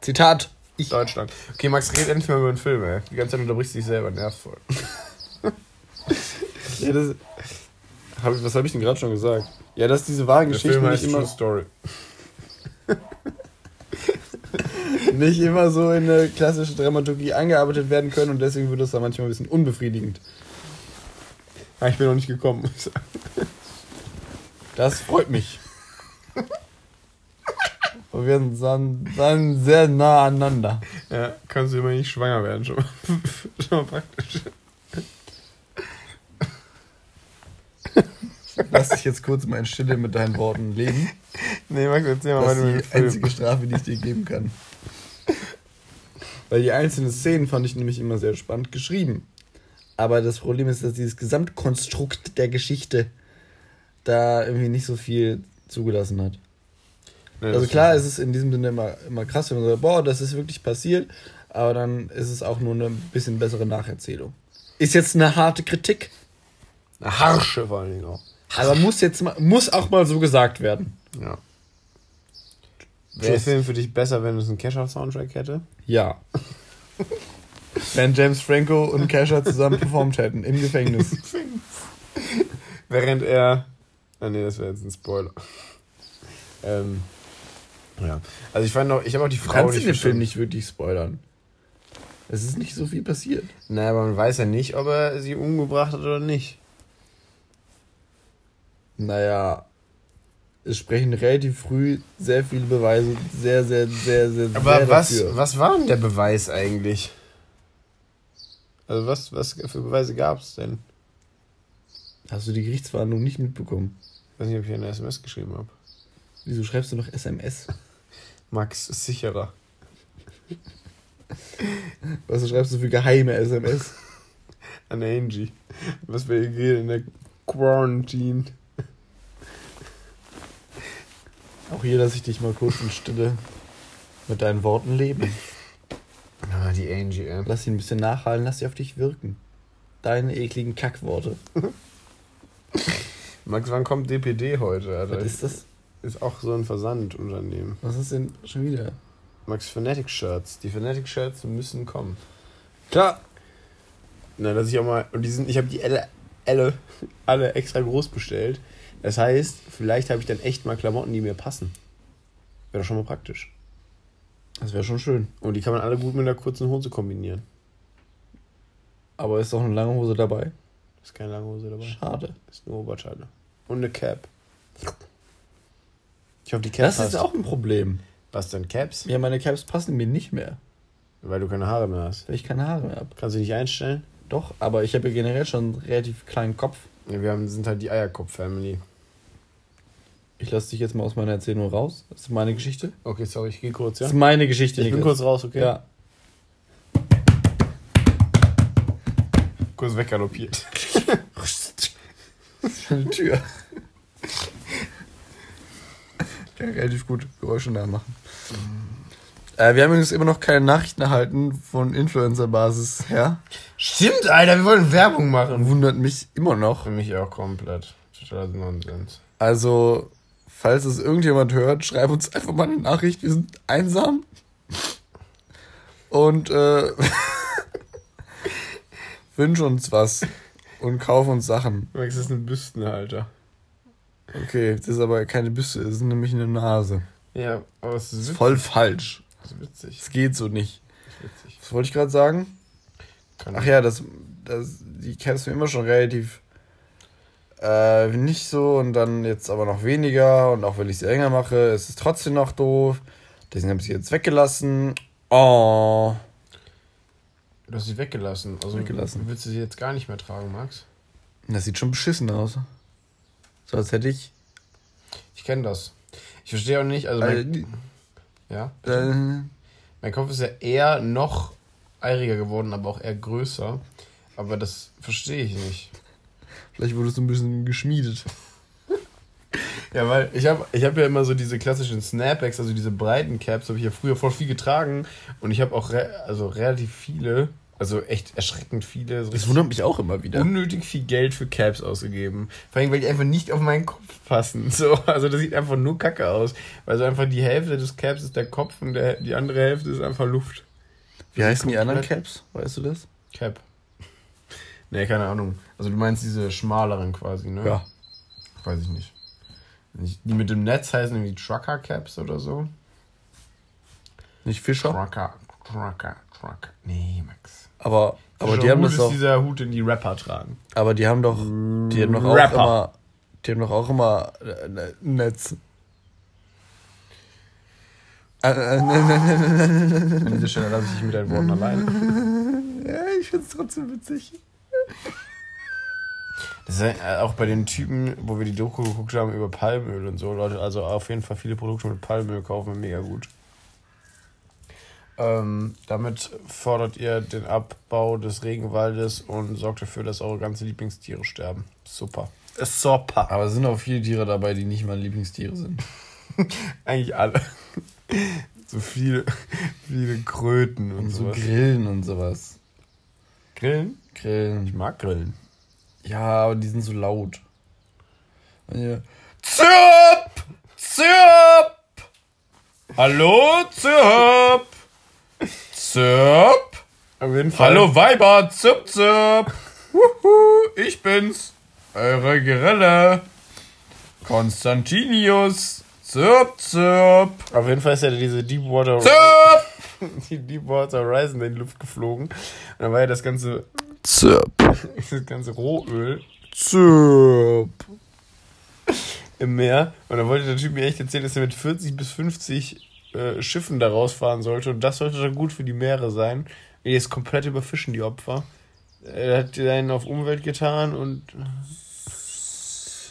Zitat. Ich. Deutschland. Okay, Max, red endlich mal über den Film, ey. Die ganze Zeit unterbrichst du dich selber, nervt voll. *laughs* Ja, das, hab ich, was habe ich denn gerade schon gesagt? Ja, dass diese wahren Der Geschichten nicht immer, True Story. *laughs* nicht immer so in eine klassische Dramaturgie eingearbeitet werden können und deswegen wird das da manchmal ein bisschen unbefriedigend. Ja, ich bin noch nicht gekommen. *laughs* Das freut mich. *laughs* Und wir sind dann, dann sehr nah aneinander. Ja, kannst du immer nicht schwanger werden, schon mal, schon mal praktisch. Lass dich jetzt kurz mal in Stille mit deinen Worten leben. Nee, Max, erzähl mal Das ist die Film. einzige Strafe, die ich dir geben kann. Weil die einzelnen Szenen fand ich nämlich immer sehr spannend geschrieben. Aber das Problem ist, dass dieses Gesamtkonstrukt der Geschichte da irgendwie nicht so viel zugelassen hat. Nee, Also klar, ist es ist in diesem Sinne immer, immer krass, wenn man sagt, boah, das ist wirklich passiert, aber dann ist es auch nur eine bisschen bessere Nacherzählung. Ist jetzt eine harte Kritik, eine harsche vor allen Dingen auch. Aber muss jetzt mal, muss auch mal so gesagt werden. Ja. Wäre der. Film für dich besser, wenn es einen Kesha-Soundtrack hätte? Ja. *laughs* wenn James Franco und Kesha zusammen performt hätten im Gefängnis. *laughs* Während er. Ah nee, das wäre jetzt ein Spoiler. ähm. Ja. Also ich fand noch, ich habe auch die Du Frau kannst in dem Film nicht wirklich spoilern. Es ist nicht so viel passiert. Naja, aber man weiß ja nicht, ob er sie umgebracht hat oder nicht. Naja, es sprechen relativ früh sehr viele Beweise, sehr, sehr, sehr, sehr, Aber sehr was, dafür. was war denn der Beweis eigentlich? Also was, was für Beweise gab es denn? Hast du die Gerichtsverhandlung nicht mitbekommen? Ich weiß nicht, ob ich eine SMS geschrieben habe. Wieso schreibst du noch SMS? *laughs* Max ist sicherer. *laughs* Was schreibst du für geheime SMS? *laughs* An Angie. Was wir hier in der Quarantine. Auch hier lasse ich dich mal kurz in Stille mit deinen Worten leben. Ah, die Angie, ey. Lass sie ein bisschen nachhallen, lass sie auf dich wirken. Deine ekligen Kackworte. *laughs* Max, wann kommt DPD heute? Alter? Was ist das? Ist auch so ein Versandunternehmen. Was ist denn schon wieder? Max Fanatic Shirts. Die Fanatic Shirts müssen kommen. Klar. Na, dass ich auch mal. Und die sind, ich habe die alle, alle, alle extra groß bestellt. Das heißt, vielleicht habe ich dann echt mal Klamotten, die mir passen. Wäre doch schon mal praktisch. Das wäre schon schön. Und die kann man alle gut mit einer kurzen Hose kombinieren. Aber ist doch eine lange Hose dabei. Ist keine lange Hose dabei. Schade. Ist eine Oberteile. Und eine Cap. Ich hoffe, die Cap Das passt. ist auch ein Problem. Was denn, Caps? Ja, meine Caps passen mir nicht mehr, Weil du keine Haare mehr hast. weil ich keine Haare mehr habe. Kannst du nicht einstellen? Doch, aber ich habe ja generell schon einen relativ kleinen Kopf. Ja, wir haben, sind halt die Eierkopf-Family. Ich lasse dich jetzt mal aus meiner Erzählung raus. Das ist meine Geschichte. Okay, sorry, ich gehe kurz, ja? Das ist meine Geschichte, Ich bin Niklas. kurz raus, okay? Ja. *laughs* Kurz weggaloppiert. Eine Tür. *laughs* Kann relativ gut Geräusche nachmachen. Äh, wir haben übrigens immer noch keine Nachrichten erhalten von Influencer-Basis her. Stimmt, Alter, wir wollen Werbung machen. Wundert mich immer noch. Für mich auch komplett. Totaler Nonsens. Also, falls es irgendjemand hört, schreib uns einfach mal eine Nachricht. Wir sind einsam. Und äh, *laughs* wünsch uns was. Und kauf uns Sachen. Max ist ein Büstenhalter. Okay, das ist aber keine Büste, das ist nämlich eine Nase. Ja, aber es ist Das ist witzig. voll falsch. Das ist witzig. Das geht so nicht. Das ist witzig. Was wollte ich gerade sagen? Kann Ach ja, das, das, die Caps mir immer schon relativ äh, nicht so und dann jetzt aber noch weniger und auch wenn ich sie enger mache, ist es trotzdem noch doof. Deswegen habe ich sie jetzt weggelassen Oh. Du hast sie weggelassen. Also Weggelassen. willst du sie jetzt gar nicht mehr tragen, Max? Das sieht schon beschissen aus. So als hätte ich. Ich kenne das. Ich verstehe auch nicht, also mein, Äh, ja, äh, mein Kopf ist ja eher noch eiriger geworden, aber auch eher größer. Aber das verstehe ich nicht. Vielleicht wurdest du ein bisschen geschmiedet. *laughs* Ja, weil ich habe ich hab ja immer so diese klassischen Snapbacks, also diese breiten Caps, habe ich ja früher voll viel getragen. Und ich habe auch re also relativ viele, also echt erschreckend viele, so Das wundert mich auch immer wieder. unnötig viel Geld für Caps ausgegeben. Vor allem, weil die einfach nicht auf meinen Kopf passen. *laughs* So, also das sieht einfach nur kacke aus. Weil so einfach die Hälfte des Caps ist der Kopf und der, die andere Hälfte ist einfach Luft. Wie heißen die anderen Caps? Weißt du das? Cap. Nee, keine Ahnung. Also du meinst diese schmaleren quasi, ne? Ja. Weiß ich nicht. Die mit dem Netz heißen irgendwie Trucker Caps oder so. Nicht Fischer? Trucker, Trucker, Trucker. Nee, Max. Aber, aber Fischer die haben Hut das ist doch. dieser Hut, den die Rapper tragen. Aber die haben doch. Die haben doch auch Rapper. immer. Die haben doch auch immer äh, Netz. Äh, äh, An dieser Stelle lasse ich mich mit deinen Worten allein. *laughs* Ja, ich find's trotzdem witzig. Das ist ja auch bei den Typen, wo wir die Doku geguckt haben über Palmöl und so, Leute, also auf jeden Fall viele Produkte mit Palmöl kaufen, mega gut. Ähm, damit fordert ihr den Abbau des Regenwaldes und sorgt dafür, dass eure ganzen Lieblingstiere sterben. Super. Super. Aber es sind auch viele Tiere dabei, die nicht meine Lieblingstiere sind. *laughs* Eigentlich alle. So viele, viele Kröten und, Und so. Grillen und sowas. Grillen? Ich Grillen. mag Grillen. Ja, aber die sind so laut. Zirp! Zirp! Hallo, Zirp! Zirp! Auf jeden Fall. Hallo Weiber, Zirp, Zirp! Wuhu, ich bin's, eure Grille. Konstantinius, Zirp, Zirp! Auf jeden Fall ist ja diese Deepwater, Zirp! *laughs* die Deepwater Horizon in die Luft geflogen. Und dann war ja das ganze, Zirp! *laughs* das ganze Rohöl Zirp! im Meer. Und dann wollte der Typ mir echt erzählen, dass er mit 40 bis 50 äh, Schiffen da rausfahren sollte. Und das sollte dann gut für die Meere sein. Die ist komplett überfischen, die Opfer. Er hat einen auf Umwelt getan und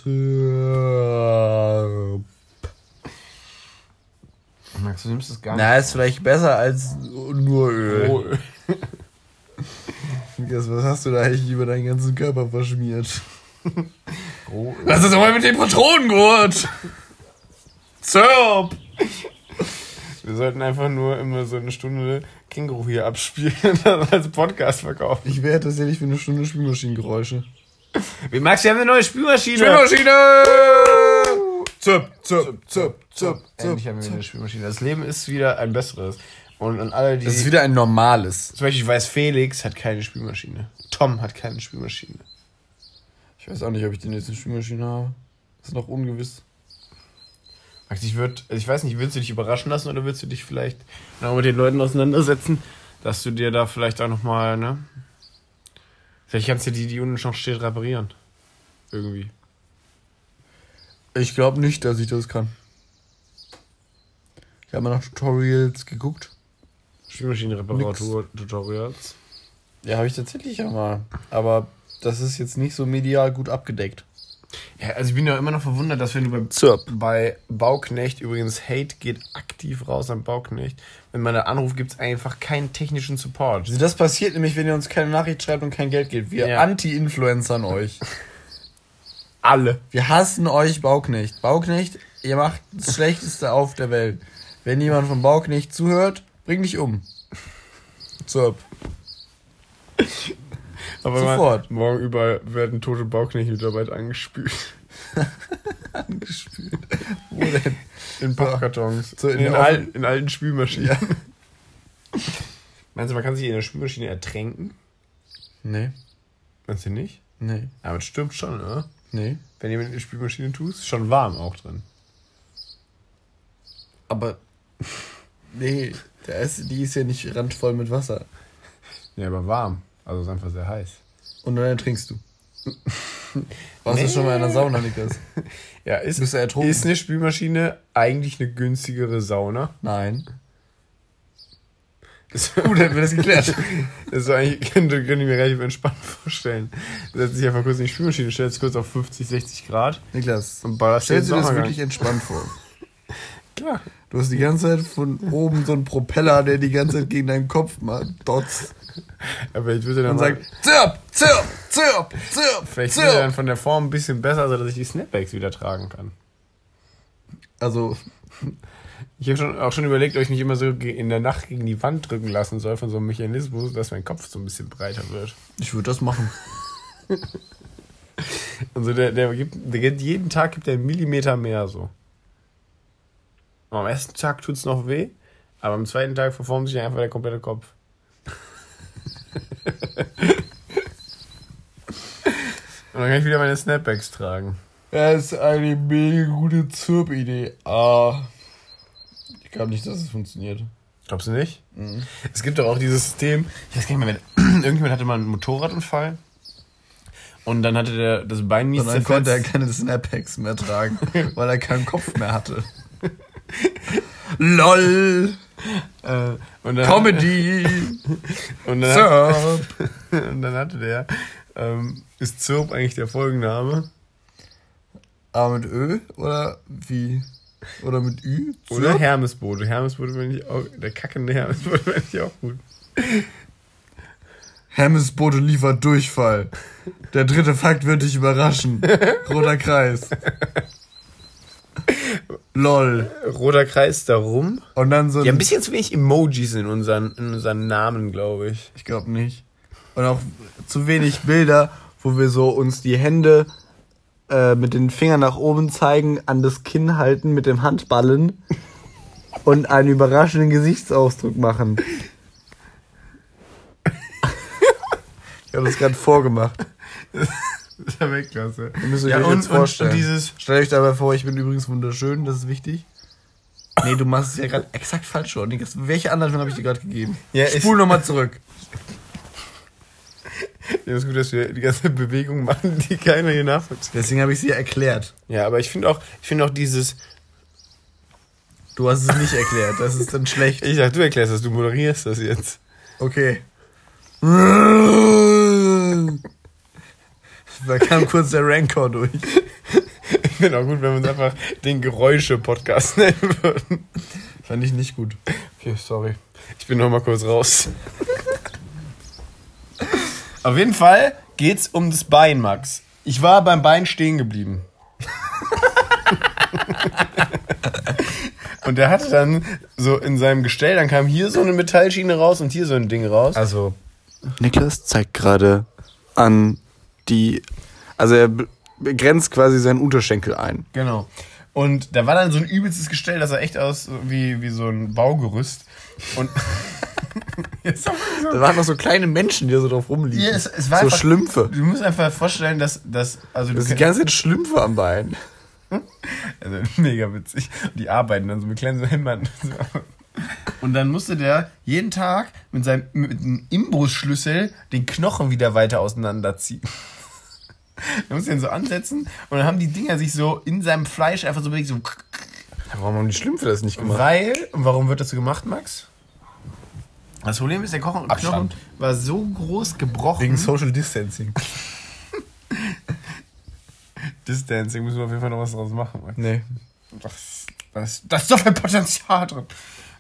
Zirp! Max, du nimmst es gar Na, ist vielleicht besser als nur Öl. Rohöl. *laughs* Lukas, was hast du da eigentlich über deinen ganzen Körper verschmiert? Rohöl. Lass uns doch mal mit dem Patronengurt! Zirp! Wir sollten einfach nur immer so eine Stunde Känguru hier abspielen *laughs* und dann als Podcast verkaufen. Ich wäre tatsächlich für eine Stunde Spülmaschinengeräusche. Wie Max, wir haben eine neue Spülmaschine. Spülmaschine! Zirp, zirp, zirp, zirp, Endlich haben wir eine Spülmaschine. Das Leben ist wieder ein besseres. Und an alle, die. Das ist wieder ein normales. zum Beispiel, ich weiß, Felix hat keine Spülmaschine. Tom hat keine Spülmaschine. Ich weiß auch nicht, ob ich den jetzt eine Spülmaschine habe. Das ist noch ungewiss. Max, ich würde, ich weiß nicht, willst du dich überraschen lassen oder willst du dich vielleicht noch mit den Leuten auseinandersetzen, dass du dir da vielleicht auch nochmal, ne? Vielleicht kannst du die, die unten schon steht, reparieren. Irgendwie. Ich glaube nicht, dass ich das kann. Ich habe mal nach Tutorials geguckt. Spülmaschinenreparatur-Tutorials. Ja, habe ich tatsächlich ja mal. Aber das ist jetzt nicht so medial gut abgedeckt. Ja, also ich bin ja immer noch verwundert, dass wenn du beim Zirp. bei Bauknecht, übrigens Hate geht aktiv raus an Bauknecht, wenn man da anruft, gibt es einfach keinen technischen Support. Also das passiert nämlich, wenn ihr uns keine Nachricht schreibt und kein Geld gebt. Wir Ja. anti-influencern euch. *laughs* Alle. Wir hassen euch, Bauknecht. Bauknecht, ihr macht das Schlechteste auf der Welt. Wenn jemand von Bauknecht zuhört, bring dich um. Zirp. *laughs* Aber Sofort. Man, morgen überall werden tote Bauknecht-Mitarbeiter angespült. *laughs* Angespült. Wo denn? In Pappkartons. So in in, alten, in alten Spülmaschinen. Ja. *laughs* Meinst du, man kann sich in der Spülmaschine ertränken? Nee. Meinst du nicht? Nee. Aber es stimmt schon, oder? Nee. Wenn jemand in die Spülmaschine tust, ist schon warm auch drin. Aber. Nee. Der ist, die ist ja nicht randvoll mit Wasser. Ja, aber warm. Also es ist einfach sehr heiß. Und dann ertrinkst du. *laughs* Warst du schon mal in der Sauna, Niklas? *laughs* Ja, ist, Bist du ertrunken? ist eine Spülmaschine eigentlich eine günstigere Sauna? Nein. *laughs* Gut, hätten wir das geklärt. Das ist eigentlich, könnte, könnte ich mir relativ entspannt vorstellen. Du setzt dich einfach kurz in die Spülmaschine, stellst kurz auf 50, 60 Grad. Niklas, Und ballerst stell den dir das wirklich entspannt vor. Klar. Du hast die ganze Zeit von oben so einen Propeller, der die ganze Zeit gegen deinen Kopf mal dotzt Aber ich würde dann und sagt, zirp, zirp, zirp, zirp, vielleicht wird er dann zirp. von der Form ein bisschen besser, sodass ich die Snapbacks wieder tragen kann. Also, Ich habe schon, auch schon überlegt, ob ich mich immer so in der Nacht gegen die Wand drücken lassen soll von so einem Mechanismus, dass mein Kopf so ein bisschen breiter wird. ich würde das machen. *laughs* Also der, der gibt, der gibt jeden Tag gibt er einen Millimeter mehr so. Und am ersten Tag tut's noch weh, aber am zweiten Tag verformt sich einfach der komplette Kopf. *laughs* Und dann kann ich wieder meine Snapbacks tragen. Das ist eine mega gute Zirp-Idee. Ah, ich glaube nicht, dass es funktioniert. Glaubst du nicht? Es gibt doch auch dieses System, ich weiß gar nicht mehr, *clears throat* irgendjemand hatte mal einen Motorradunfall und dann hatte der das Bein mies Und dann konnte er zerfetzt. keine Snapbacks mehr tragen, *laughs* weil er keinen Kopf mehr hatte. *laughs* LOL! Äh, und dann, Comedy! *laughs* Und dann, Zirp! *laughs* und dann hatte der, ähm, ist Zirp eigentlich der Folgenname? Aber mit Ö oder wie? Oder mit Ü? Oder Zirp? Hermesbote. Hermesbote finde ich auch, der kackende Hermesbote finde ich auch gut. Hermesbote liefert Durchfall. Der dritte Fakt wird dich überraschen. Roter Kreis. LOL. Roter Kreis darum. Und dann so ein ein bisschen zu wenig Emojis in unseren, in unseren Namen, glaube ich. Ich glaube nicht. Und auch zu wenig Bilder, wo wir so uns die Hände äh, mit den Fingern nach oben zeigen, an das Kinn halten mit dem Handballen und einen überraschenden Gesichtsausdruck machen. *laughs* Ich habe das gerade vorgemacht. *laughs* Das ist ja Weltklasse. Ihr müsst euch Ja, euch und, jetzt vorstellen. und dieses, Stellt euch dabei vor, ich bin übrigens wunderschön, das ist wichtig. Nee, du machst es ja gerade exakt falsch schon. Niklas. Welche Anleitung habe ich dir gerade gegeben? Ja, ich- Spul nochmal zurück. *laughs* ja, ist gut, dass wir die ganze Bewegung machen, die keiner hier nachvollzieht. Deswegen habe ich sie ja erklärt. Ja, aber ich finde auch, ich finde auch dieses, Du hast es nicht erklärt, das ist dann schlecht. ich sag, du erklärst das, du moderierst das jetzt. Okay. *laughs* Da kam kurz der Rancor durch. Ich finde auch gut, wenn wir uns einfach den Geräusche-Podcast *laughs* nennen würden. Fand ich nicht gut. Okay, sorry. Ich bin noch mal kurz raus. Auf jeden Fall geht's um das Bein, Max. Ich war beim Bein stehen geblieben. und der hatte dann so in seinem Gestell, dann kam hier so eine Metallschiene raus und hier so ein Ding raus. Also, Niklas zeigt gerade an die. Also, er begrenzt quasi seinen Unterschenkel ein. Genau. Und da war dann so ein übelstes Gestell, das sah echt aus wie, wie so ein Baugerüst. Und. *laughs* Da waren noch so kleine Menschen, die da so drauf rumliegen. Ja, es, es so einfach, Schlümpfe. Du musst einfach vorstellen, dass, dass also Das sind die ganze Zeit Schlümpfe am Bein. *laughs* Also mega witzig. Die arbeiten dann so mit kleinen Hämmern. *laughs* Und dann musste der jeden Tag mit seinem mit einem Imbusschlüssel den Knochen wieder weiter auseinanderziehen. *laughs* Da musste ihn so ansetzen und dann haben die Dinger sich so in seinem Fleisch einfach so bewegt, so. Warum haben die Schlümpfe das nicht gemacht? Weil, und warum wird das so gemacht, Max? Das Problem ist, der Knochen, Knochen war so groß gebrochen. Wegen Social Distancing. *laughs* Distancing müssen wir auf jeden Fall noch was draus machen. Max. Nee. Das, das, da ist so viel Potenzial drin.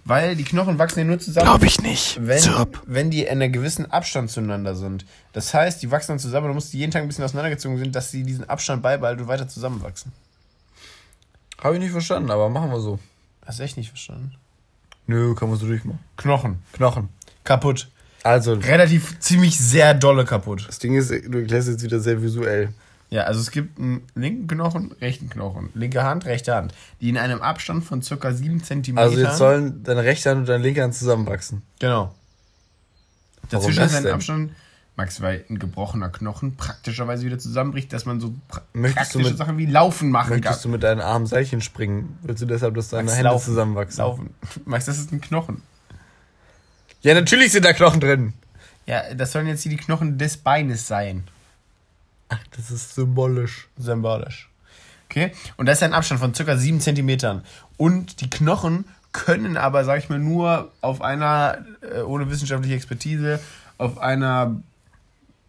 Weil die Knochen wachsen ja nur zusammen. Glaub ich nicht. Wenn, Zirp. wenn die in einem gewissen Abstand zueinander sind. Das heißt, die wachsen dann zusammen und du musst die jeden Tag ein bisschen auseinandergezogen sind, dass sie diesen Abstand beibehalten und weiter zusammenwachsen. Habe ich nicht verstanden, aber machen wir so. Hast du echt nicht verstanden? Nö, kann man so durchmachen. Knochen. Knochen. Kaputt. Also, Relativ ziemlich sehr dolle kaputt. das Ding ist, du erklärst jetzt wieder sehr visuell. Ja, also es gibt einen linken Knochen, rechten Knochen. Linke Hand, rechte Hand. Die in einem Abstand von circa 7 cm. Also jetzt sollen deine rechte Hand und deine linke Hand zusammenwachsen. Genau. Warum Dazwischen ist ein denn? Abstand. Max, weil ein gebrochener Knochen praktischerweise wieder zusammenbricht, dass man so pra Möchtest praktische mit- Sachen wie Laufen machen Möchtest du mit deinen Armen Seilchen springen? Willst du deshalb, dass deine Max, Hände laufen. zusammenwachsen? Laufen. *laughs* Max, das ist ein Knochen. Ja, natürlich sind da Knochen drin. Ja, das sollen jetzt hier die Knochen des Beines sein. Ach, das ist symbolisch. Symbolisch. Okay? Und da ist ein Abstand von circa 7 Zentimetern. Und die Knochen können aber, sag ich mal, nur auf einer, äh, ohne wissenschaftliche Expertise, auf einer,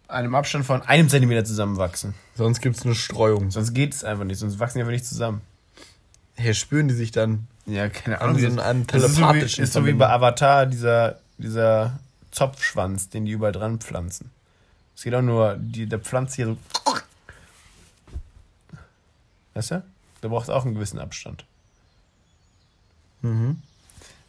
einem Abstand von einem Zentimeter zusammenwachsen. Sonst gibt es eine Streuung. Sonst geht es einfach nicht, sonst wachsen die einfach nicht zusammen. Hier spüren die sich dann. Ja, keine Ahnung. das- einen das ist so wie, ist so wie bei Avatar, dieser, dieser Zopfschwanz, den die überall dran pflanzen. Es geht auch nur, die, der pflanzt hier so. Weißt du? Da braucht es auch einen gewissen Abstand. Mhm.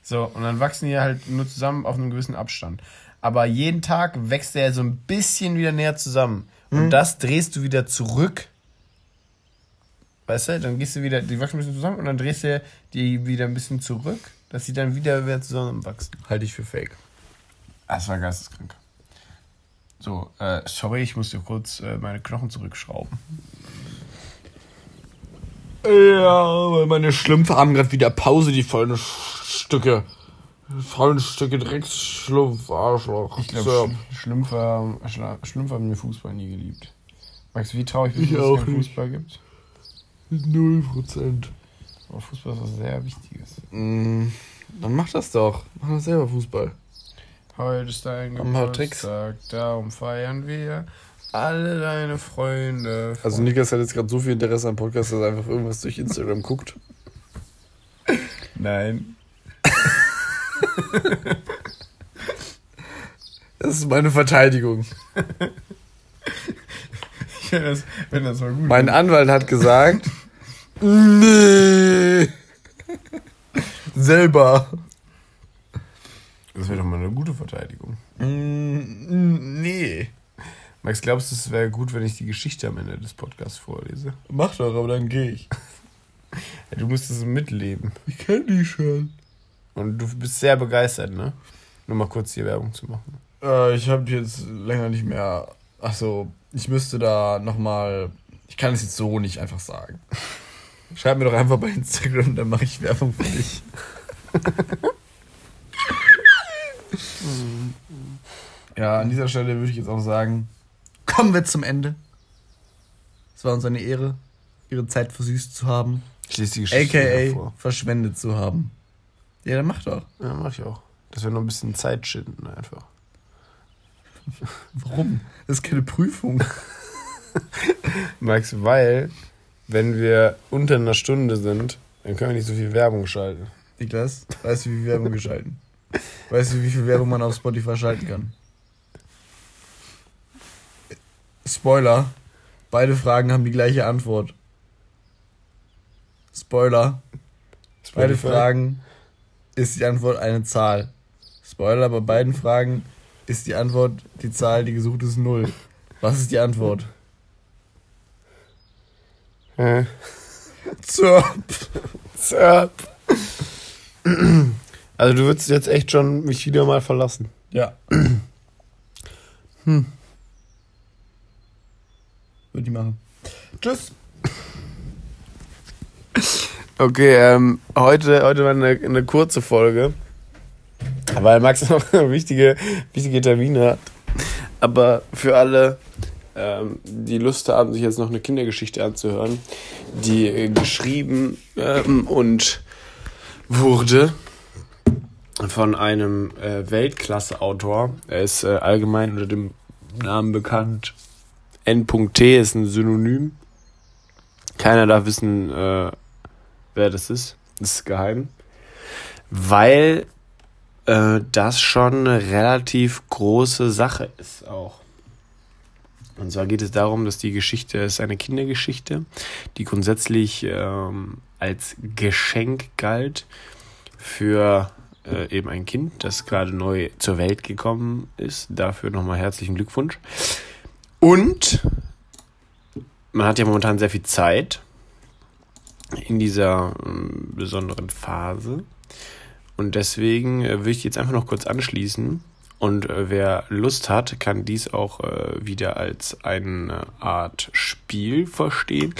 So, und dann wachsen die halt nur zusammen auf einem gewissen Abstand. Aber jeden Tag wächst der so ein bisschen wieder näher zusammen. Und das drehst du wieder zurück. Weißt du, dann gehst du wieder, die wachsen ein bisschen zusammen und dann drehst du die wieder ein bisschen zurück, dass sie dann wieder, wieder zusammenwachsen. Halte ich für fake. Das war geisteskrank. So, äh, sorry, ich muss dir kurz äh, meine Knochen zurückschrauben. Ja, weil meine Schlümpfe haben gerade wieder Pause, die vollen Stücke. Vollen Stücke Drecksschlumpf, Arschloch. Ich glaube. Sch Schlümpfe, haben- Schla- Schlümpfe haben den Fußball nie geliebt. Max, wie traurig bist Ich du, dass es keinen. Fußball gibt? Null Prozent. Aber Fußball ist was sehr Wichtiges. Mm, dann mach das doch. Mach das selber Fußball. Heute ist dein? Geburtstag, darum feiern wir alle deine Freunde. Also Niklas hat jetzt gerade so viel Interesse am Podcast, dass er einfach irgendwas durch Instagram guckt. Nein. Das ist meine Verteidigung. *laughs* Wenn das, wenn das mal gut Mein Anwalt hat gesagt, *laughs* nee. Selber. Das wäre doch mal eine gute Verteidigung. Mm, Nee. Max, glaubst du, es wäre gut, wenn ich die Geschichte am Ende des Podcasts vorlese? Mach doch, aber dann gehe ich. *laughs* Ja, du musst es mitleben. Ich kenne die schon. Und du bist sehr begeistert, ne? Nur mal kurz hier Werbung zu machen. Äh, ich habe jetzt länger nicht mehr. Achso, ich müsste da nochmal. Ich kann es jetzt so nicht einfach sagen. *laughs* Schreib mir doch einfach bei Instagram, dann mache ich Werbung für dich. *laughs* *laughs* ja, an dieser Stelle würde ich jetzt auch sagen, kommen wir zum Ende. Es war uns eine Ehre, Ihre Zeit versüßt zu haben, die Geschichte wieder aka verschwendet zu haben. Ja, dann mach doch. Ja, mach ich auch. Dass wir noch ein bisschen Zeit schinden einfach. *laughs* Warum? Das ist keine Prüfung. *laughs* Max, weil, wenn wir unter einer Stunde sind, dann können wir nicht so viel Werbung schalten. Niklas, weißt du, wie viel Werbung wir schalten? Weißt du, wie viel Werbung man auf Spotify schalten kann? Spoiler. Beide Fragen haben die gleiche Antwort. Spoiler. Beide Spotify. Fragen ist die Antwort eine Zahl. Spoiler, bei beiden Fragen ist die Antwort die Zahl, die gesucht ist, null. Was ist die Antwort? Hä? Zirp. Zap. Also du würdest jetzt echt schon mich wieder mal verlassen. Ja. *clears throat* Hm. Würde ich machen. Tschüss. Okay, ähm, heute, heute war eine, eine kurze Folge, weil Max *laughs* noch wichtige, wichtige Termine hat. Aber für alle, ähm, die Lust haben, sich jetzt noch eine Kindergeschichte anzuhören, die äh, geschrieben ähm, und wurde von einem äh, Weltklasse-Autor. Er ist äh, allgemein unter dem Namen bekannt. N.T. ist ein Synonym. Keiner darf wissen, äh, wer das ist. Das ist geheim. Weil äh, das schon eine relativ große Sache ist auch. Und zwar geht es darum, dass die Geschichte ist eine Kindergeschichte, die grundsätzlich ähm, als Geschenk galt für äh, eben ein Kind, das gerade neu zur Welt gekommen ist. Dafür nochmal herzlichen Glückwunsch. Und man hat ja momentan sehr viel Zeit in dieser ähm, besonderen Phase. Und deswegen äh, würde ich jetzt einfach noch kurz anschließen. Und äh, wer Lust hat, kann dies auch äh, wieder als eine Art Spiel verstehen,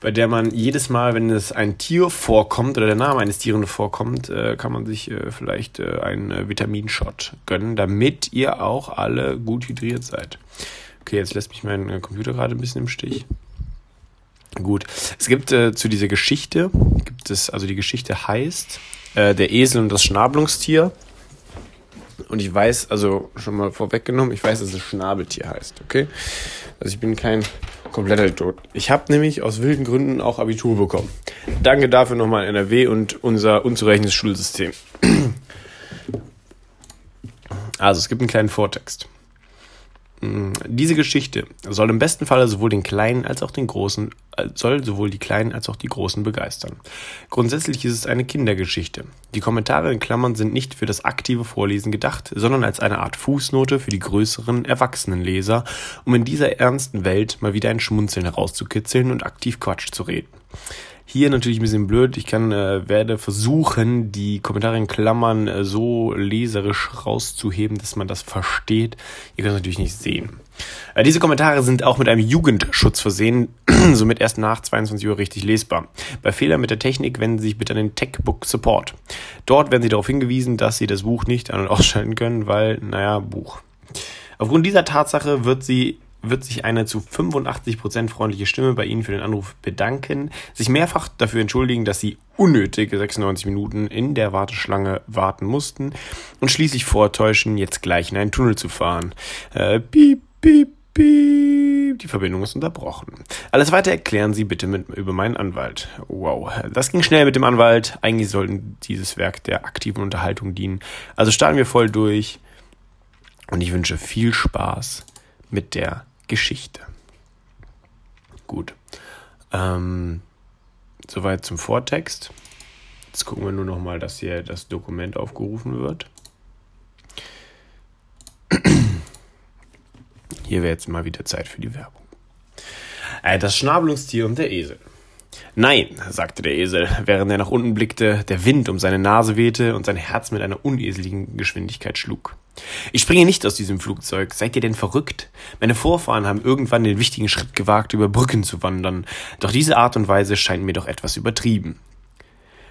bei der man jedes Mal, wenn es ein Tier vorkommt oder der Name eines Tieres vorkommt, äh, kann man sich äh, vielleicht äh, einen äh, Vitaminshot gönnen, damit ihr auch alle gut hydriert seid. Okay, jetzt lässt mich mein Computer gerade ein bisschen im Stich. Gut, es gibt zu dieser Geschichte, gibt es, also die Geschichte heißt Der Esel und das Schnabelungstier. Und ich weiß, also schon mal vorweggenommen, ich weiß, dass es Schnabeltier heißt, okay? Also ich bin kein kompletter Idiot. Ich habe nämlich aus wilden Gründen auch Abitur bekommen. Danke dafür nochmal NRW und unser unzureichendes Schulsystem. *clears throat* Also es gibt einen kleinen Vortext. Mm, diese Geschichte soll im besten Falle sowohl den Kleinen als auch den Großen, äh, soll sowohl die Kleinen als auch die Großen begeistern. Grundsätzlich ist es eine Kindergeschichte. Die Kommentare in Klammern sind nicht für das aktive Vorlesen gedacht, sondern als eine Art Fußnote für die größeren, erwachsenen Leser, um in dieser ernsten Welt mal wieder ein Schmunzeln herauszukitzeln und aktiv Quatsch zu reden. Hier natürlich ein bisschen blöd. Ich kann, äh, werde versuchen, die Kommentare in Klammern äh, so leserisch rauszuheben, dass man das versteht. Ihr könnt es natürlich nicht sehen. Äh, diese Kommentare sind auch mit einem Jugendschutz versehen, *clears throat* somit erst nach 22 Uhr richtig lesbar. Bei Fehlern mit der Technik wenden Sie sich bitte an den Techbook Support. Dort werden Sie darauf hingewiesen, dass Sie das Buch nicht an- und ausschalten können, weil, naja, Buch. Aufgrund dieser Tatsache wird sie wird sich eine zu 85% freundliche Stimme bei Ihnen für den Anruf bedanken, sich mehrfach dafür entschuldigen, dass Sie unnötige 96 Minuten in der Warteschlange warten mussten und schließlich vortäuschen, jetzt gleich in einen Tunnel zu fahren. Äh, piep, piep, piep. Die Verbindung ist unterbrochen. Alles weiter erklären Sie bitte mit, über meinen Anwalt. Wow, das ging schnell mit dem Anwalt. Eigentlich sollten dieses Werk der aktiven Unterhaltung dienen. Also starten wir voll durch. Und ich wünsche viel Spaß mit der Geschichte. Gut. Ähm, soweit zum Vortext. Jetzt gucken wir nur noch mal, dass hier das Dokument aufgerufen wird. Hier wäre jetzt mal wieder Zeit für die Werbung. Äh, das Schnabelungstier und der Esel. Nein, sagte der Esel, während er nach unten blickte, der Wind um seine Nase wehte und sein Herz mit einer uneseligen Geschwindigkeit schlug. Ich springe nicht aus diesem Flugzeug. Seid ihr denn verrückt? Meine Vorfahren haben irgendwann den wichtigen Schritt gewagt, über Brücken zu wandern. Doch diese Art und Weise scheint mir doch etwas übertrieben.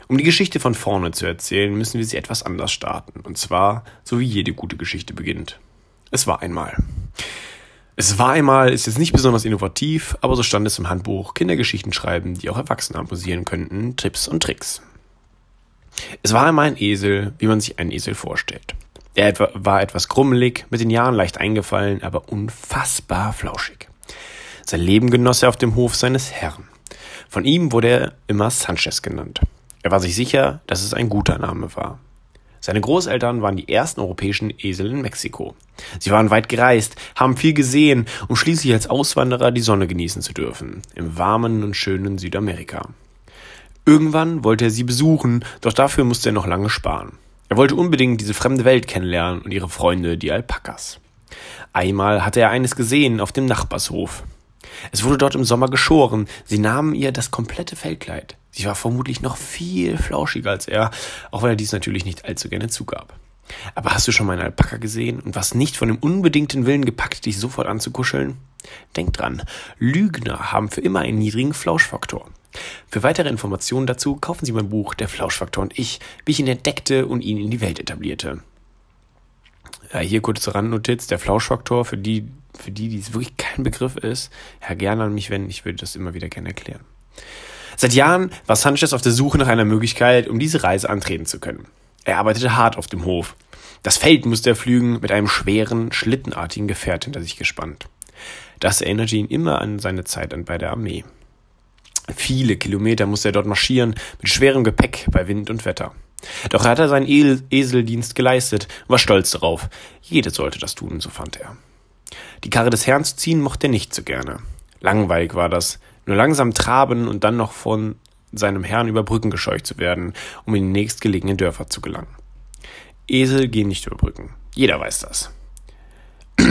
Um die Geschichte von vorne zu erzählen, müssen wir sie etwas anders starten. Und zwar, so wie jede gute Geschichte beginnt. Es war einmal. Es war einmal ist jetzt nicht besonders innovativ, aber so stand es im Handbuch Kindergeschichten schreiben, die auch Erwachsene amüsieren könnten, Tipps und Tricks. Es war einmal ein Esel, wie man sich einen Esel vorstellt. Er war etwas krummelig, mit den Jahren leicht eingefallen, aber unfassbar flauschig. Sein Leben genoss er auf dem Hof seines Herrn. Von ihm wurde er immer Sanchez genannt. Er war sich sicher, dass es ein guter Name war. Seine Großeltern waren die ersten europäischen Esel in Mexiko. Sie waren weit gereist, haben viel gesehen, um schließlich als Auswanderer die Sonne genießen zu dürfen, im warmen und schönen Südamerika. Irgendwann wollte er sie besuchen, doch dafür musste er noch lange sparen. Er wollte unbedingt diese fremde Welt kennenlernen und ihre Freunde, die Alpakas. Einmal hatte er eines gesehen auf dem Nachbarshof. Es wurde dort im Sommer geschoren. Sie nahmen ihr das komplette Fellkleid. Sie war vermutlich noch viel flauschiger als er, auch wenn er dies natürlich nicht allzu gerne zugab. Aber hast du schon mal einen Alpaka gesehen und was nicht von dem unbedingten Willen gepackt, dich sofort anzukuscheln? Denk dran, Lügner haben für immer einen niedrigen Flauschfaktor. Für weitere Informationen dazu kaufen Sie mein Buch Der Flauschfaktor und ich, wie ich ihn entdeckte und ihn in die Welt etablierte. Ja, hier kurze Randnotiz, der Flauschfaktor, für die, für die, die es wirklich kein Begriff ist, ja, gerne an mich wenden, ich würde das immer wieder gerne erklären. Seit Jahren war Sanchez auf der Suche nach einer Möglichkeit, um diese Reise antreten zu können. Er arbeitete hart auf dem Hof. Das Feld musste er pflügen, mit einem schweren, schlittenartigen Gefährt hinter sich gespannt. Das erinnerte ihn immer an seine Zeit bei der Armee. Viele Kilometer musste er dort marschieren, mit schwerem Gepäck bei Wind und Wetter. Doch er hatte seinen Eseldienst geleistet und war stolz darauf. Jeder sollte das tun, so fand er. Die Karre des Herrn zu ziehen mochte er nicht so gerne. Langweilig war das, nur langsam traben und dann noch von seinem Herrn über Brücken gescheucht zu werden, um in die nächstgelegenen Dörfer zu gelangen. Esel gehen nicht über Brücken. Jeder weiß das. *clears throat*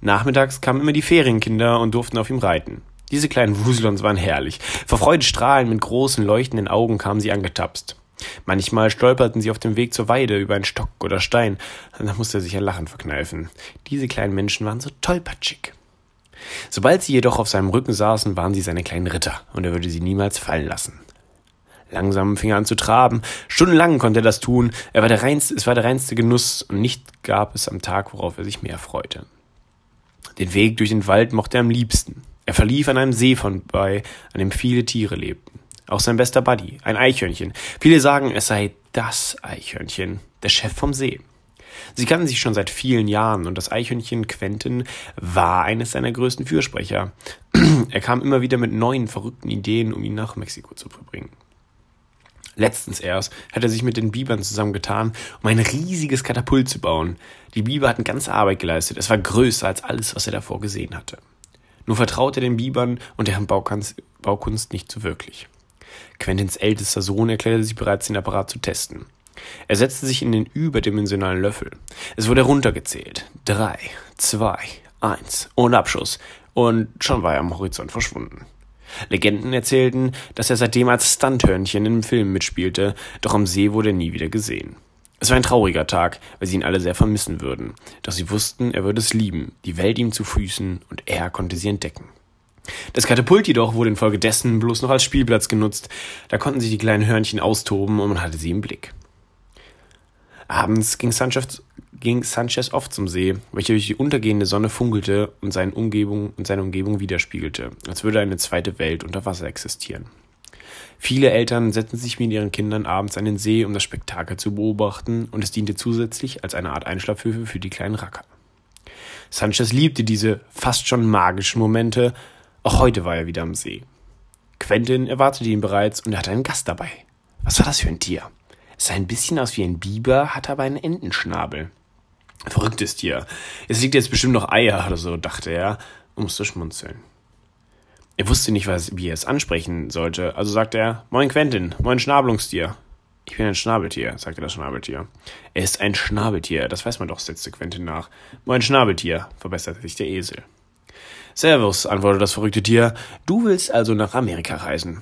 Nachmittags kamen immer die Ferienkinder und durften auf ihm reiten. Diese kleinen Wuselons waren herrlich. Vor Freude strahlend mit großen leuchtenden Augen kamen sie angetapst. Manchmal stolperten sie auf dem Weg zur Weide über einen Stock oder Stein. Da musste er sich ein Lachen verkneifen. Diese kleinen Menschen waren so tollpatschig. Sobald sie jedoch auf seinem Rücken saßen, waren sie seine kleinen Ritter, und er würde sie niemals fallen lassen. Langsam fing er an zu traben. Stundenlang konnte er das tun. Er war der reinste, es war der reinste Genuss, und nicht gab es am Tag, worauf er sich mehr freute. Den Weg durch den Wald mochte er am liebsten. Er verlief an einem See vorbei, an dem viele Tiere lebten. auch sein bester Buddy, ein Eichhörnchen. Viele sagen, es sei das Eichhörnchen, der Chef vom See. Sie kannten sich schon seit vielen Jahren und das Eichhörnchen Quentin war eines seiner größten Fürsprecher. *clears throat* er kam immer wieder mit neuen, verrückten Ideen, um ihn nach Mexiko zu verbringen. Letztens erst hat er sich mit den Bibern zusammengetan, um ein riesiges Katapult zu bauen. Die Biber hatten ganze Arbeit geleistet. Es war größer als alles, was er davor gesehen hatte. Nur vertraute er den Bibern und deren Baukunst nicht so wirklich. Quentins ältester Sohn erklärte sich bereits, den Apparat zu testen. Er setzte sich in den überdimensionalen Löffel. Es wurde runtergezählt. Drei, zwei, eins und Abschuss. Und schon war er am Horizont verschwunden. Legenden erzählten, dass er seitdem als Stunthörnchen in Filmen mitspielte, doch am See wurde er nie wieder gesehen. Es war ein trauriger Tag, weil sie ihn alle sehr vermissen würden, doch sie wussten, er würde es lieben, die Welt ihm zu Füßen und er konnte sie entdecken. Das Katapult jedoch wurde infolgedessen bloß noch als Spielplatz genutzt, da konnten sich die kleinen Hörnchen austoben und man hatte sie im Blick. Abends ging Sanchez, ging Sanchez oft zum See, welcher durch die untergehende Sonne funkelte und Umgebung, und seine Umgebung widerspiegelte, als würde eine zweite Welt unter Wasser existieren. Viele Eltern setzten sich mit ihren Kindern abends an den See, um das Spektakel zu beobachten, und es diente zusätzlich als eine Art Einschlafhöfe für die kleinen Racker. Sanchez liebte diese fast schon magischen Momente, auch heute war er wieder am See. Quentin erwartete ihn bereits und er hatte einen Gast dabei. Was war das für ein Tier? Es sah ein bisschen aus wie ein Biber, hatte aber einen Entenschnabel. Verrücktes Tier. Es liegt jetzt bestimmt noch Eier oder so, dachte er, um es zu schmunzeln. Er wusste nicht, was, wie er es ansprechen sollte, also sagte er, Moin Quentin, moin Schnabelungstier. Ich bin ein Schnabeltier, sagte das Schnabeltier. Er ist ein Schnabeltier, das weiß man doch, setzte Quentin nach. Moin Schnabeltier, verbesserte sich der Esel. Servus, antwortete das verrückte Tier. Du willst also nach Amerika reisen.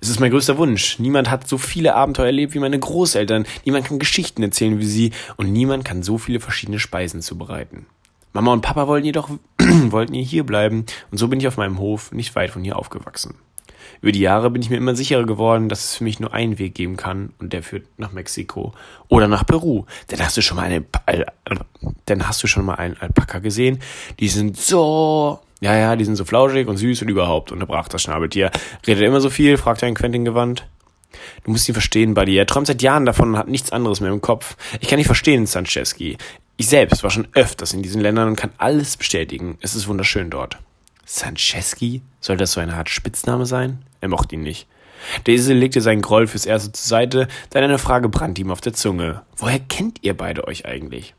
Es ist mein größter Wunsch. Niemand hat so viele Abenteuer erlebt wie meine Großeltern. Niemand kann Geschichten erzählen wie sie. Und niemand kann so viele verschiedene Speisen zubereiten. Mama und Papa wollten jedoch, *clears throat* wollten hier bleiben. Und so bin ich auf meinem Hof nicht weit von hier aufgewachsen. Über die Jahre bin ich mir immer sicherer geworden, dass es für mich nur einen Weg geben kann und der führt nach Mexiko oder nach Peru. Denn hast du schon mal eine, denn hast du schon mal einen Alpaka gesehen? Die sind so ja, ja, die sind so flauschig und süß und überhaupt, unterbrach das Schnabeltier. Redet er immer so viel? fragte ein Quentin gewandt. Du musst ihn verstehen, Buddy. Er träumt seit Jahren davon und hat nichts anderes mehr im Kopf. Ich kann nicht verstehen, Sancheski. Ich selbst war schon öfters in diesen Ländern und kann alles bestätigen. Es ist wunderschön dort. Sancheski? Soll das so eine Art Spitzname sein? Er mochte ihn nicht. Esel legte seinen Groll fürs Erste zur Seite, dann eine Frage brannte ihm auf der Zunge. Woher kennt ihr beide euch eigentlich?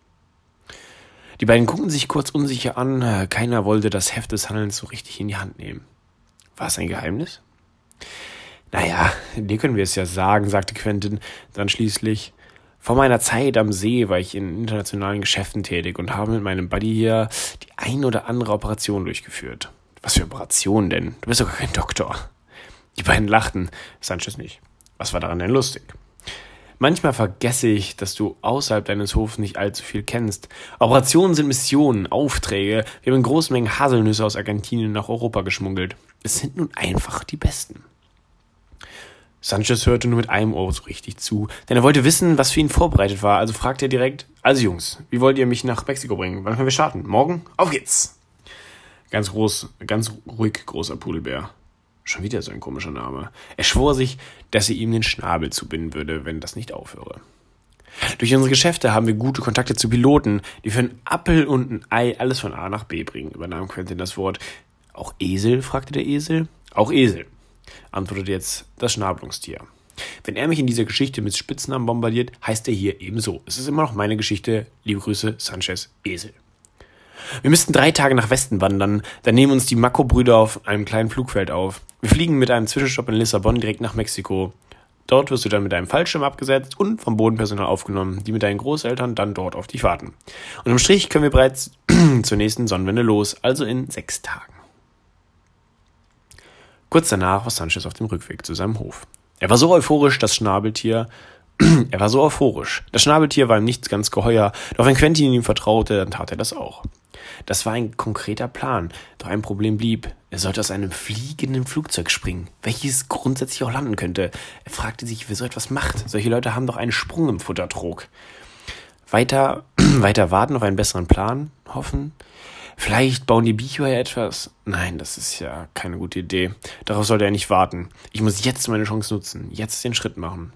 Die beiden gucken sich kurz unsicher an. Keiner wollte das Heft des Handelns so richtig in die Hand nehmen. War es ein Geheimnis? Naja, dir können wir es ja sagen, sagte Quentin dann schließlich. Vor meiner Zeit am See war ich in internationalen Geschäften tätig und habe mit meinem Buddy hier die ein oder andere Operation durchgeführt. Was für Operation denn? Du bist doch gar kein Doktor. Die beiden lachten, Sanchez nicht. Was war daran denn lustig? Manchmal vergesse ich, dass du außerhalb deines Hofs nicht allzu viel kennst. Operationen sind Missionen, Aufträge. Wir haben in großen Mengen Haselnüsse aus Argentinien nach Europa geschmuggelt. Es sind nun einfach die besten. Sanchez hörte nur mit einem Ohr so richtig zu, denn er wollte wissen, was für ihn vorbereitet war, also fragte er direkt, also Jungs, wie wollt ihr mich nach Mexiko bringen? Wann können wir starten? Morgen? Auf geht's! Ganz groß, ganz ruhig, großer Pudelbär. Schon wieder so ein komischer Name. Er schwor sich, dass er ihm den Schnabel zubinden würde, wenn das nicht aufhöre. Durch unsere Geschäfte haben wir gute Kontakte zu Piloten, die für einen Appel und ein Ei alles von A nach B bringen, übernahm Quentin das Wort. Auch Esel? fragte der Esel. Auch Esel, antwortete jetzt das Schnabelungstier. Wenn er mich in dieser Geschichte mit Spitznamen bombardiert, heißt er hier ebenso. Es ist immer noch meine Geschichte. Liebe Grüße, Sanchez Esel. Wir müssten drei Tage nach Westen wandern. Dann nehmen uns die Mako-Brüder auf einem kleinen Flugfeld auf. Wir fliegen mit einem Zwischenstopp in Lissabon direkt nach Mexiko. Dort wirst du dann mit einem Fallschirm abgesetzt und vom Bodenpersonal aufgenommen, die mit deinen Großeltern dann dort auf dich warten. Und im Strich können wir bereits *clears throat* zur nächsten Sonnenwende los, also in sechs Tagen. Kurz danach war Sanchez auf dem Rückweg zu seinem Hof. Er war so euphorisch, das Schnabeltier, *clears throat* er war so euphorisch. Das Schnabeltier war ihm nichts ganz geheuer, doch wenn Quentin ihm vertraute, dann tat er das auch. Das war ein konkreter Plan, doch ein Problem blieb. Er sollte aus einem fliegenden Flugzeug springen, welches grundsätzlich auch landen könnte. Er fragte sich, wer so etwas macht. Solche Leute haben doch einen Sprung im Futtertrog. Weiter, *clears throat* weiter warten auf einen besseren Plan, hoffen. Vielleicht bauen die Bicho ja etwas. Nein, das ist ja keine gute Idee. Darauf sollte er nicht warten. Ich muss jetzt meine Chance nutzen, jetzt den Schritt machen.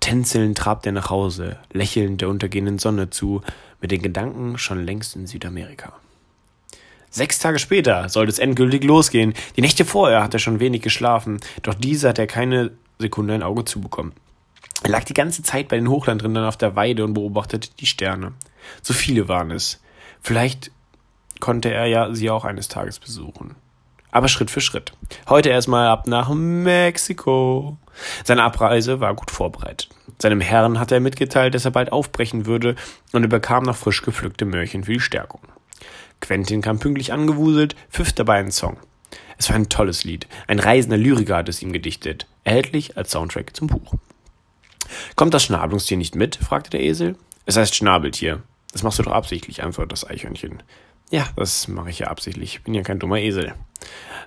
Tänzelnd trabt er nach Hause, lächelnd der untergehenden Sonne zu, mit den Gedanken schon längst in Südamerika. Sechs Tage später sollte es endgültig losgehen. Die Nächte vorher hat er schon wenig geschlafen, doch diese hat er keine Sekunde ein Auge zubekommen. Er lag die ganze Zeit bei den Hochlandrindern auf der Weide und beobachtete die Sterne. So viele waren es. Vielleicht konnte er ja sie auch eines Tages besuchen. Aber Schritt für Schritt. Heute erstmal ab nach Mexiko. Seine Abreise war gut vorbereitet. Seinem Herrn hatte er mitgeteilt, dass er bald aufbrechen würde und er bekam noch frisch gepflückte Möhrchen für die Stärkung. Quentin kam pünktlich angewuselt, pfiff dabei einen Song. Es war ein tolles Lied. Ein reisender Lyriker hat es ihm gedichtet. Erhältlich als Soundtrack zum Buch. Kommt das Schnabelungstier nicht mit? fragte der Esel. Es heißt Schnabeltier. Das machst du doch absichtlich, antwortete das Eichhörnchen. Ja, das mache ich ja absichtlich. Ich bin ja kein dummer Esel.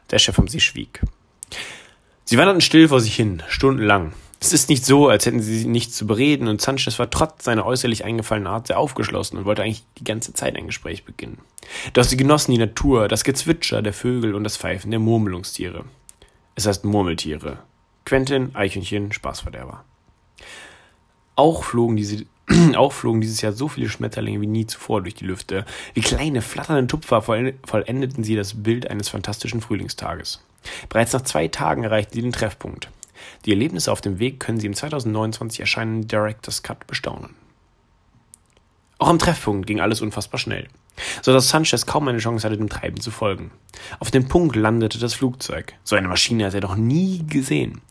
Der Chef um sie schwieg. Sie wanderten still vor sich hin, stundenlang. Es ist nicht so, als hätten sie nichts zu bereden, und Sanchez war trotz seiner äußerlich eingefallenen Art sehr aufgeschlossen und wollte eigentlich die ganze Zeit ein Gespräch beginnen. Doch sie genossen die Natur, das Gezwitscher der Vögel und das Pfeifen der Murmelungstiere. Es heißt Murmeltiere. Quentin, Eichhörnchen, Spaßverderber. Auch flogen diese *clears throat* auch flogen dieses Jahr so viele Schmetterlinge wie nie zuvor durch die Lüfte. Wie kleine, flatternde Tupfer vollendeten sie das Bild eines fantastischen Frühlingstages. Bereits nach zwei Tagen erreichten sie den Treffpunkt. Die Erlebnisse auf dem Weg können Sie im 2029 erscheinenden Director's Cut bestaunen. Auch am Treffpunkt ging alles unfassbar schnell, so dass Sanchez kaum eine Chance hatte, dem Treiben zu folgen. Auf dem Punkt landete das Flugzeug. So eine Maschine hat er noch nie gesehen.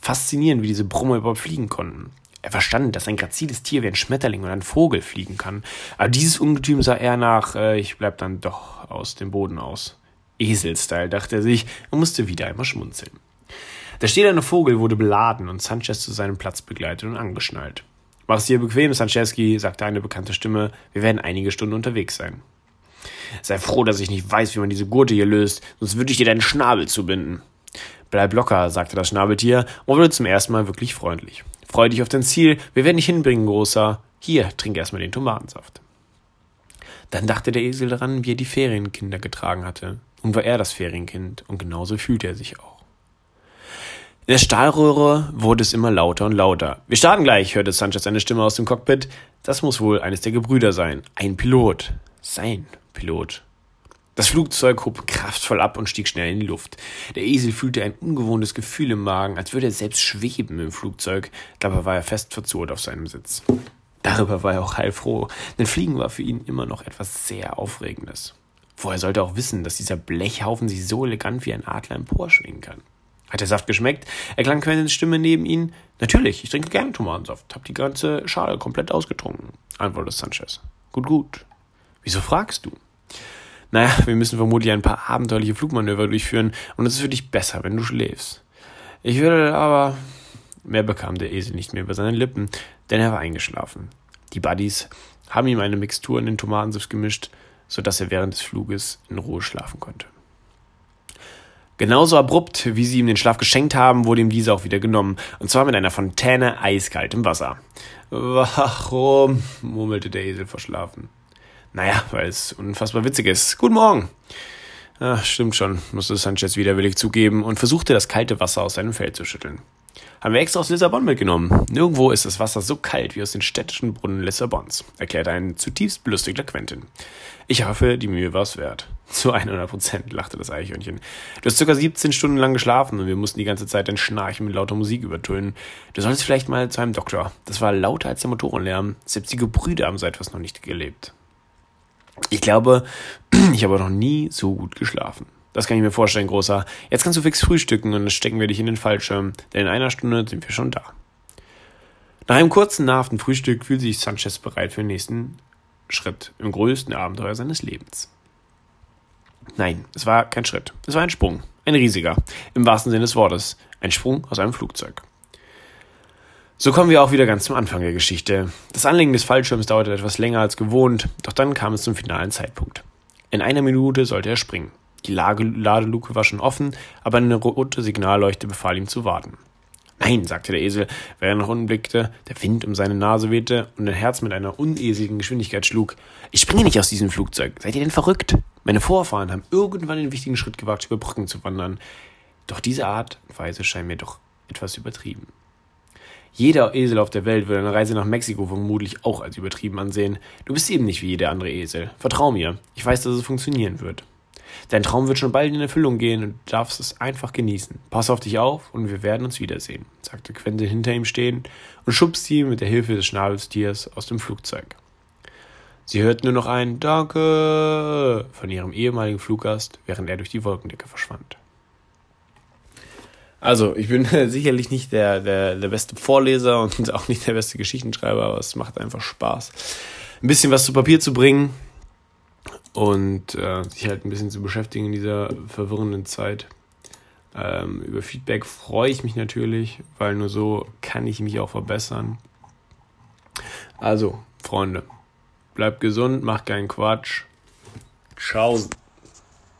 Faszinierend, wie diese Brummer überhaupt fliegen konnten. Er verstand, dass ein graziles Tier wie ein Schmetterling oder ein Vogel fliegen kann, aber dieses Ungetüm sah eher nach, äh, ich bleib dann doch aus dem Boden aus. Eselstyle, dachte er sich und musste wieder einmal schmunzeln. Der stählerne Vogel wurde beladen und Sanchez zu seinem Platz begleitet und angeschnallt. Mach es dir bequem, Sancheski, sagte eine bekannte Stimme, wir werden einige Stunden unterwegs sein. Sei froh, dass ich nicht weiß, wie man diese Gurte hier löst, sonst würde ich dir deinen Schnabel zubinden. Bleib locker, sagte das Schnabeltier und wurde zum ersten Mal wirklich freundlich. Freu dich auf dein Ziel, wir werden dich hinbringen, Großer. Hier, trink erstmal den Tomatensaft. Dann dachte der Esel daran, wie er die Ferienkinder getragen hatte. Und war er das Ferienkind, und genauso fühlte er sich auch. In der Stahlröhre wurde es immer lauter und lauter. Wir starten gleich, hörte Sanchez eine Stimme aus dem Cockpit. Das muss wohl eines der Gebrüder sein. Ein Pilot. Sein Pilot. Das Flugzeug hob kraftvoll ab und stieg schnell in die Luft. Der Esel fühlte ein ungewohntes Gefühl im Magen, als würde er selbst schweben im Flugzeug. Dabei war er fest verzurrt auf seinem Sitz. Darüber war er auch heilfroh, denn Fliegen war für ihn immer noch etwas sehr Aufregendes. Woher sollte er auch wissen, dass dieser Blechhaufen sich so elegant wie ein Adler emporschwingen kann? Hat der Saft geschmeckt? Erklang Quentins Stimme neben ihm. Natürlich, ich trinke gerne Tomatensaft. Hab die ganze Schale komplett ausgetrunken, antwortete Sanchez. Gut, gut. Wieso fragst du? Naja, wir müssen vermutlich ein paar abenteuerliche Flugmanöver durchführen und es ist für dich besser, wenn du schläfst. Ich würde aber. Mehr bekam der Esel nicht mehr über seine Lippen, denn er war eingeschlafen. Die Buddies haben ihm eine Mixtur in den Tomatensaft gemischt, sodass er während des Fluges in Ruhe schlafen konnte. Genauso abrupt, wie sie ihm den Schlaf geschenkt haben, wurde ihm dieser auch wieder genommen, und zwar mit einer Fontäne eiskaltem Wasser. Warum? murmelte der Esel verschlafen. Naja, weil es unfassbar witzig ist. Guten Morgen. Ja, stimmt schon, musste Sanchez widerwillig zugeben und versuchte das kalte Wasser aus seinem Fell zu schütteln. Haben wir extra aus Lissabon mitgenommen. Nirgendwo ist das Wasser so kalt wie aus den städtischen Brunnen Lissabons, erklärte ein zutiefst belustigter Quentin. Ich hoffe, die Mühe war es wert. *laughs* Zu 100 Prozent, lachte das Eichhörnchen. Du hast circa 17 Stunden lang geschlafen und wir mussten die ganze Zeit dein Schnarchen mit lauter Musik übertönen. Du solltest vielleicht mal zu einem Doktor. Das war lauter als der Motorenlärm. Selbst die Gebrüder haben so etwas noch nicht gelebt. Ich glaube, *clears throat* ich habe noch nie so gut geschlafen. Das kann ich mir vorstellen, Großer. Jetzt kannst du fix frühstücken und dann stecken wir dich in den Fallschirm, denn in einer Stunde sind wir schon da. Nach einem kurzen, nahrhaften Frühstück fühlt sich Sanchez bereit für den nächsten Schritt im größten Abenteuer seines Lebens. Nein, es war kein Schritt. Es war ein Sprung. Ein riesiger. Im wahrsten Sinne des Wortes. Ein Sprung aus einem Flugzeug. So kommen wir auch wieder ganz zum Anfang der Geschichte. Das Anlegen des Fallschirms dauerte etwas länger als gewohnt, doch dann kam es zum finalen Zeitpunkt. In einer Minute sollte er springen. Die Lage Ladeluke war schon offen, aber eine rote Signalleuchte befahl ihm zu warten. Nein, sagte der Esel, während er nach unten blickte, der Wind um seine Nase wehte und ein Herz mit einer uneseligen Geschwindigkeit schlug. Ich springe nicht aus diesem Flugzeug. Seid ihr denn verrückt? Meine Vorfahren haben irgendwann den wichtigen Schritt gewagt, über Brücken zu wandern. Doch diese Art und Weise scheint mir doch etwas übertrieben. Jeder Esel auf der Welt würde eine Reise nach Mexiko vermutlich auch als übertrieben ansehen. Du bist eben nicht wie jeder andere Esel. Vertrau mir. Ich weiß, dass es funktionieren wird. Dein Traum wird schon bald in Erfüllung gehen und du darfst es einfach genießen. Pass auf dich auf und wir werden uns wiedersehen, sagte Quentin hinter ihm stehen und schubste ihn mit der Hilfe des Schnabelstiers aus dem Flugzeug. Sie hörten nur noch ein Danke von ihrem ehemaligen Fluggast, während er durch die Wolkendecke verschwand. Also, ich bin *laughs* sicherlich nicht der, der, der beste Vorleser und *laughs* auch nicht der beste Geschichtenschreiber, aber es macht einfach Spaß, ein bisschen was zu Papier zu bringen und äh, sich halt ein bisschen zu beschäftigen in dieser verwirrenden Zeit. Ähm, über Feedback freue ich mich natürlich, weil nur so kann ich mich auch verbessern. Also, Freunde, bleibt gesund, macht keinen Quatsch. Ciao.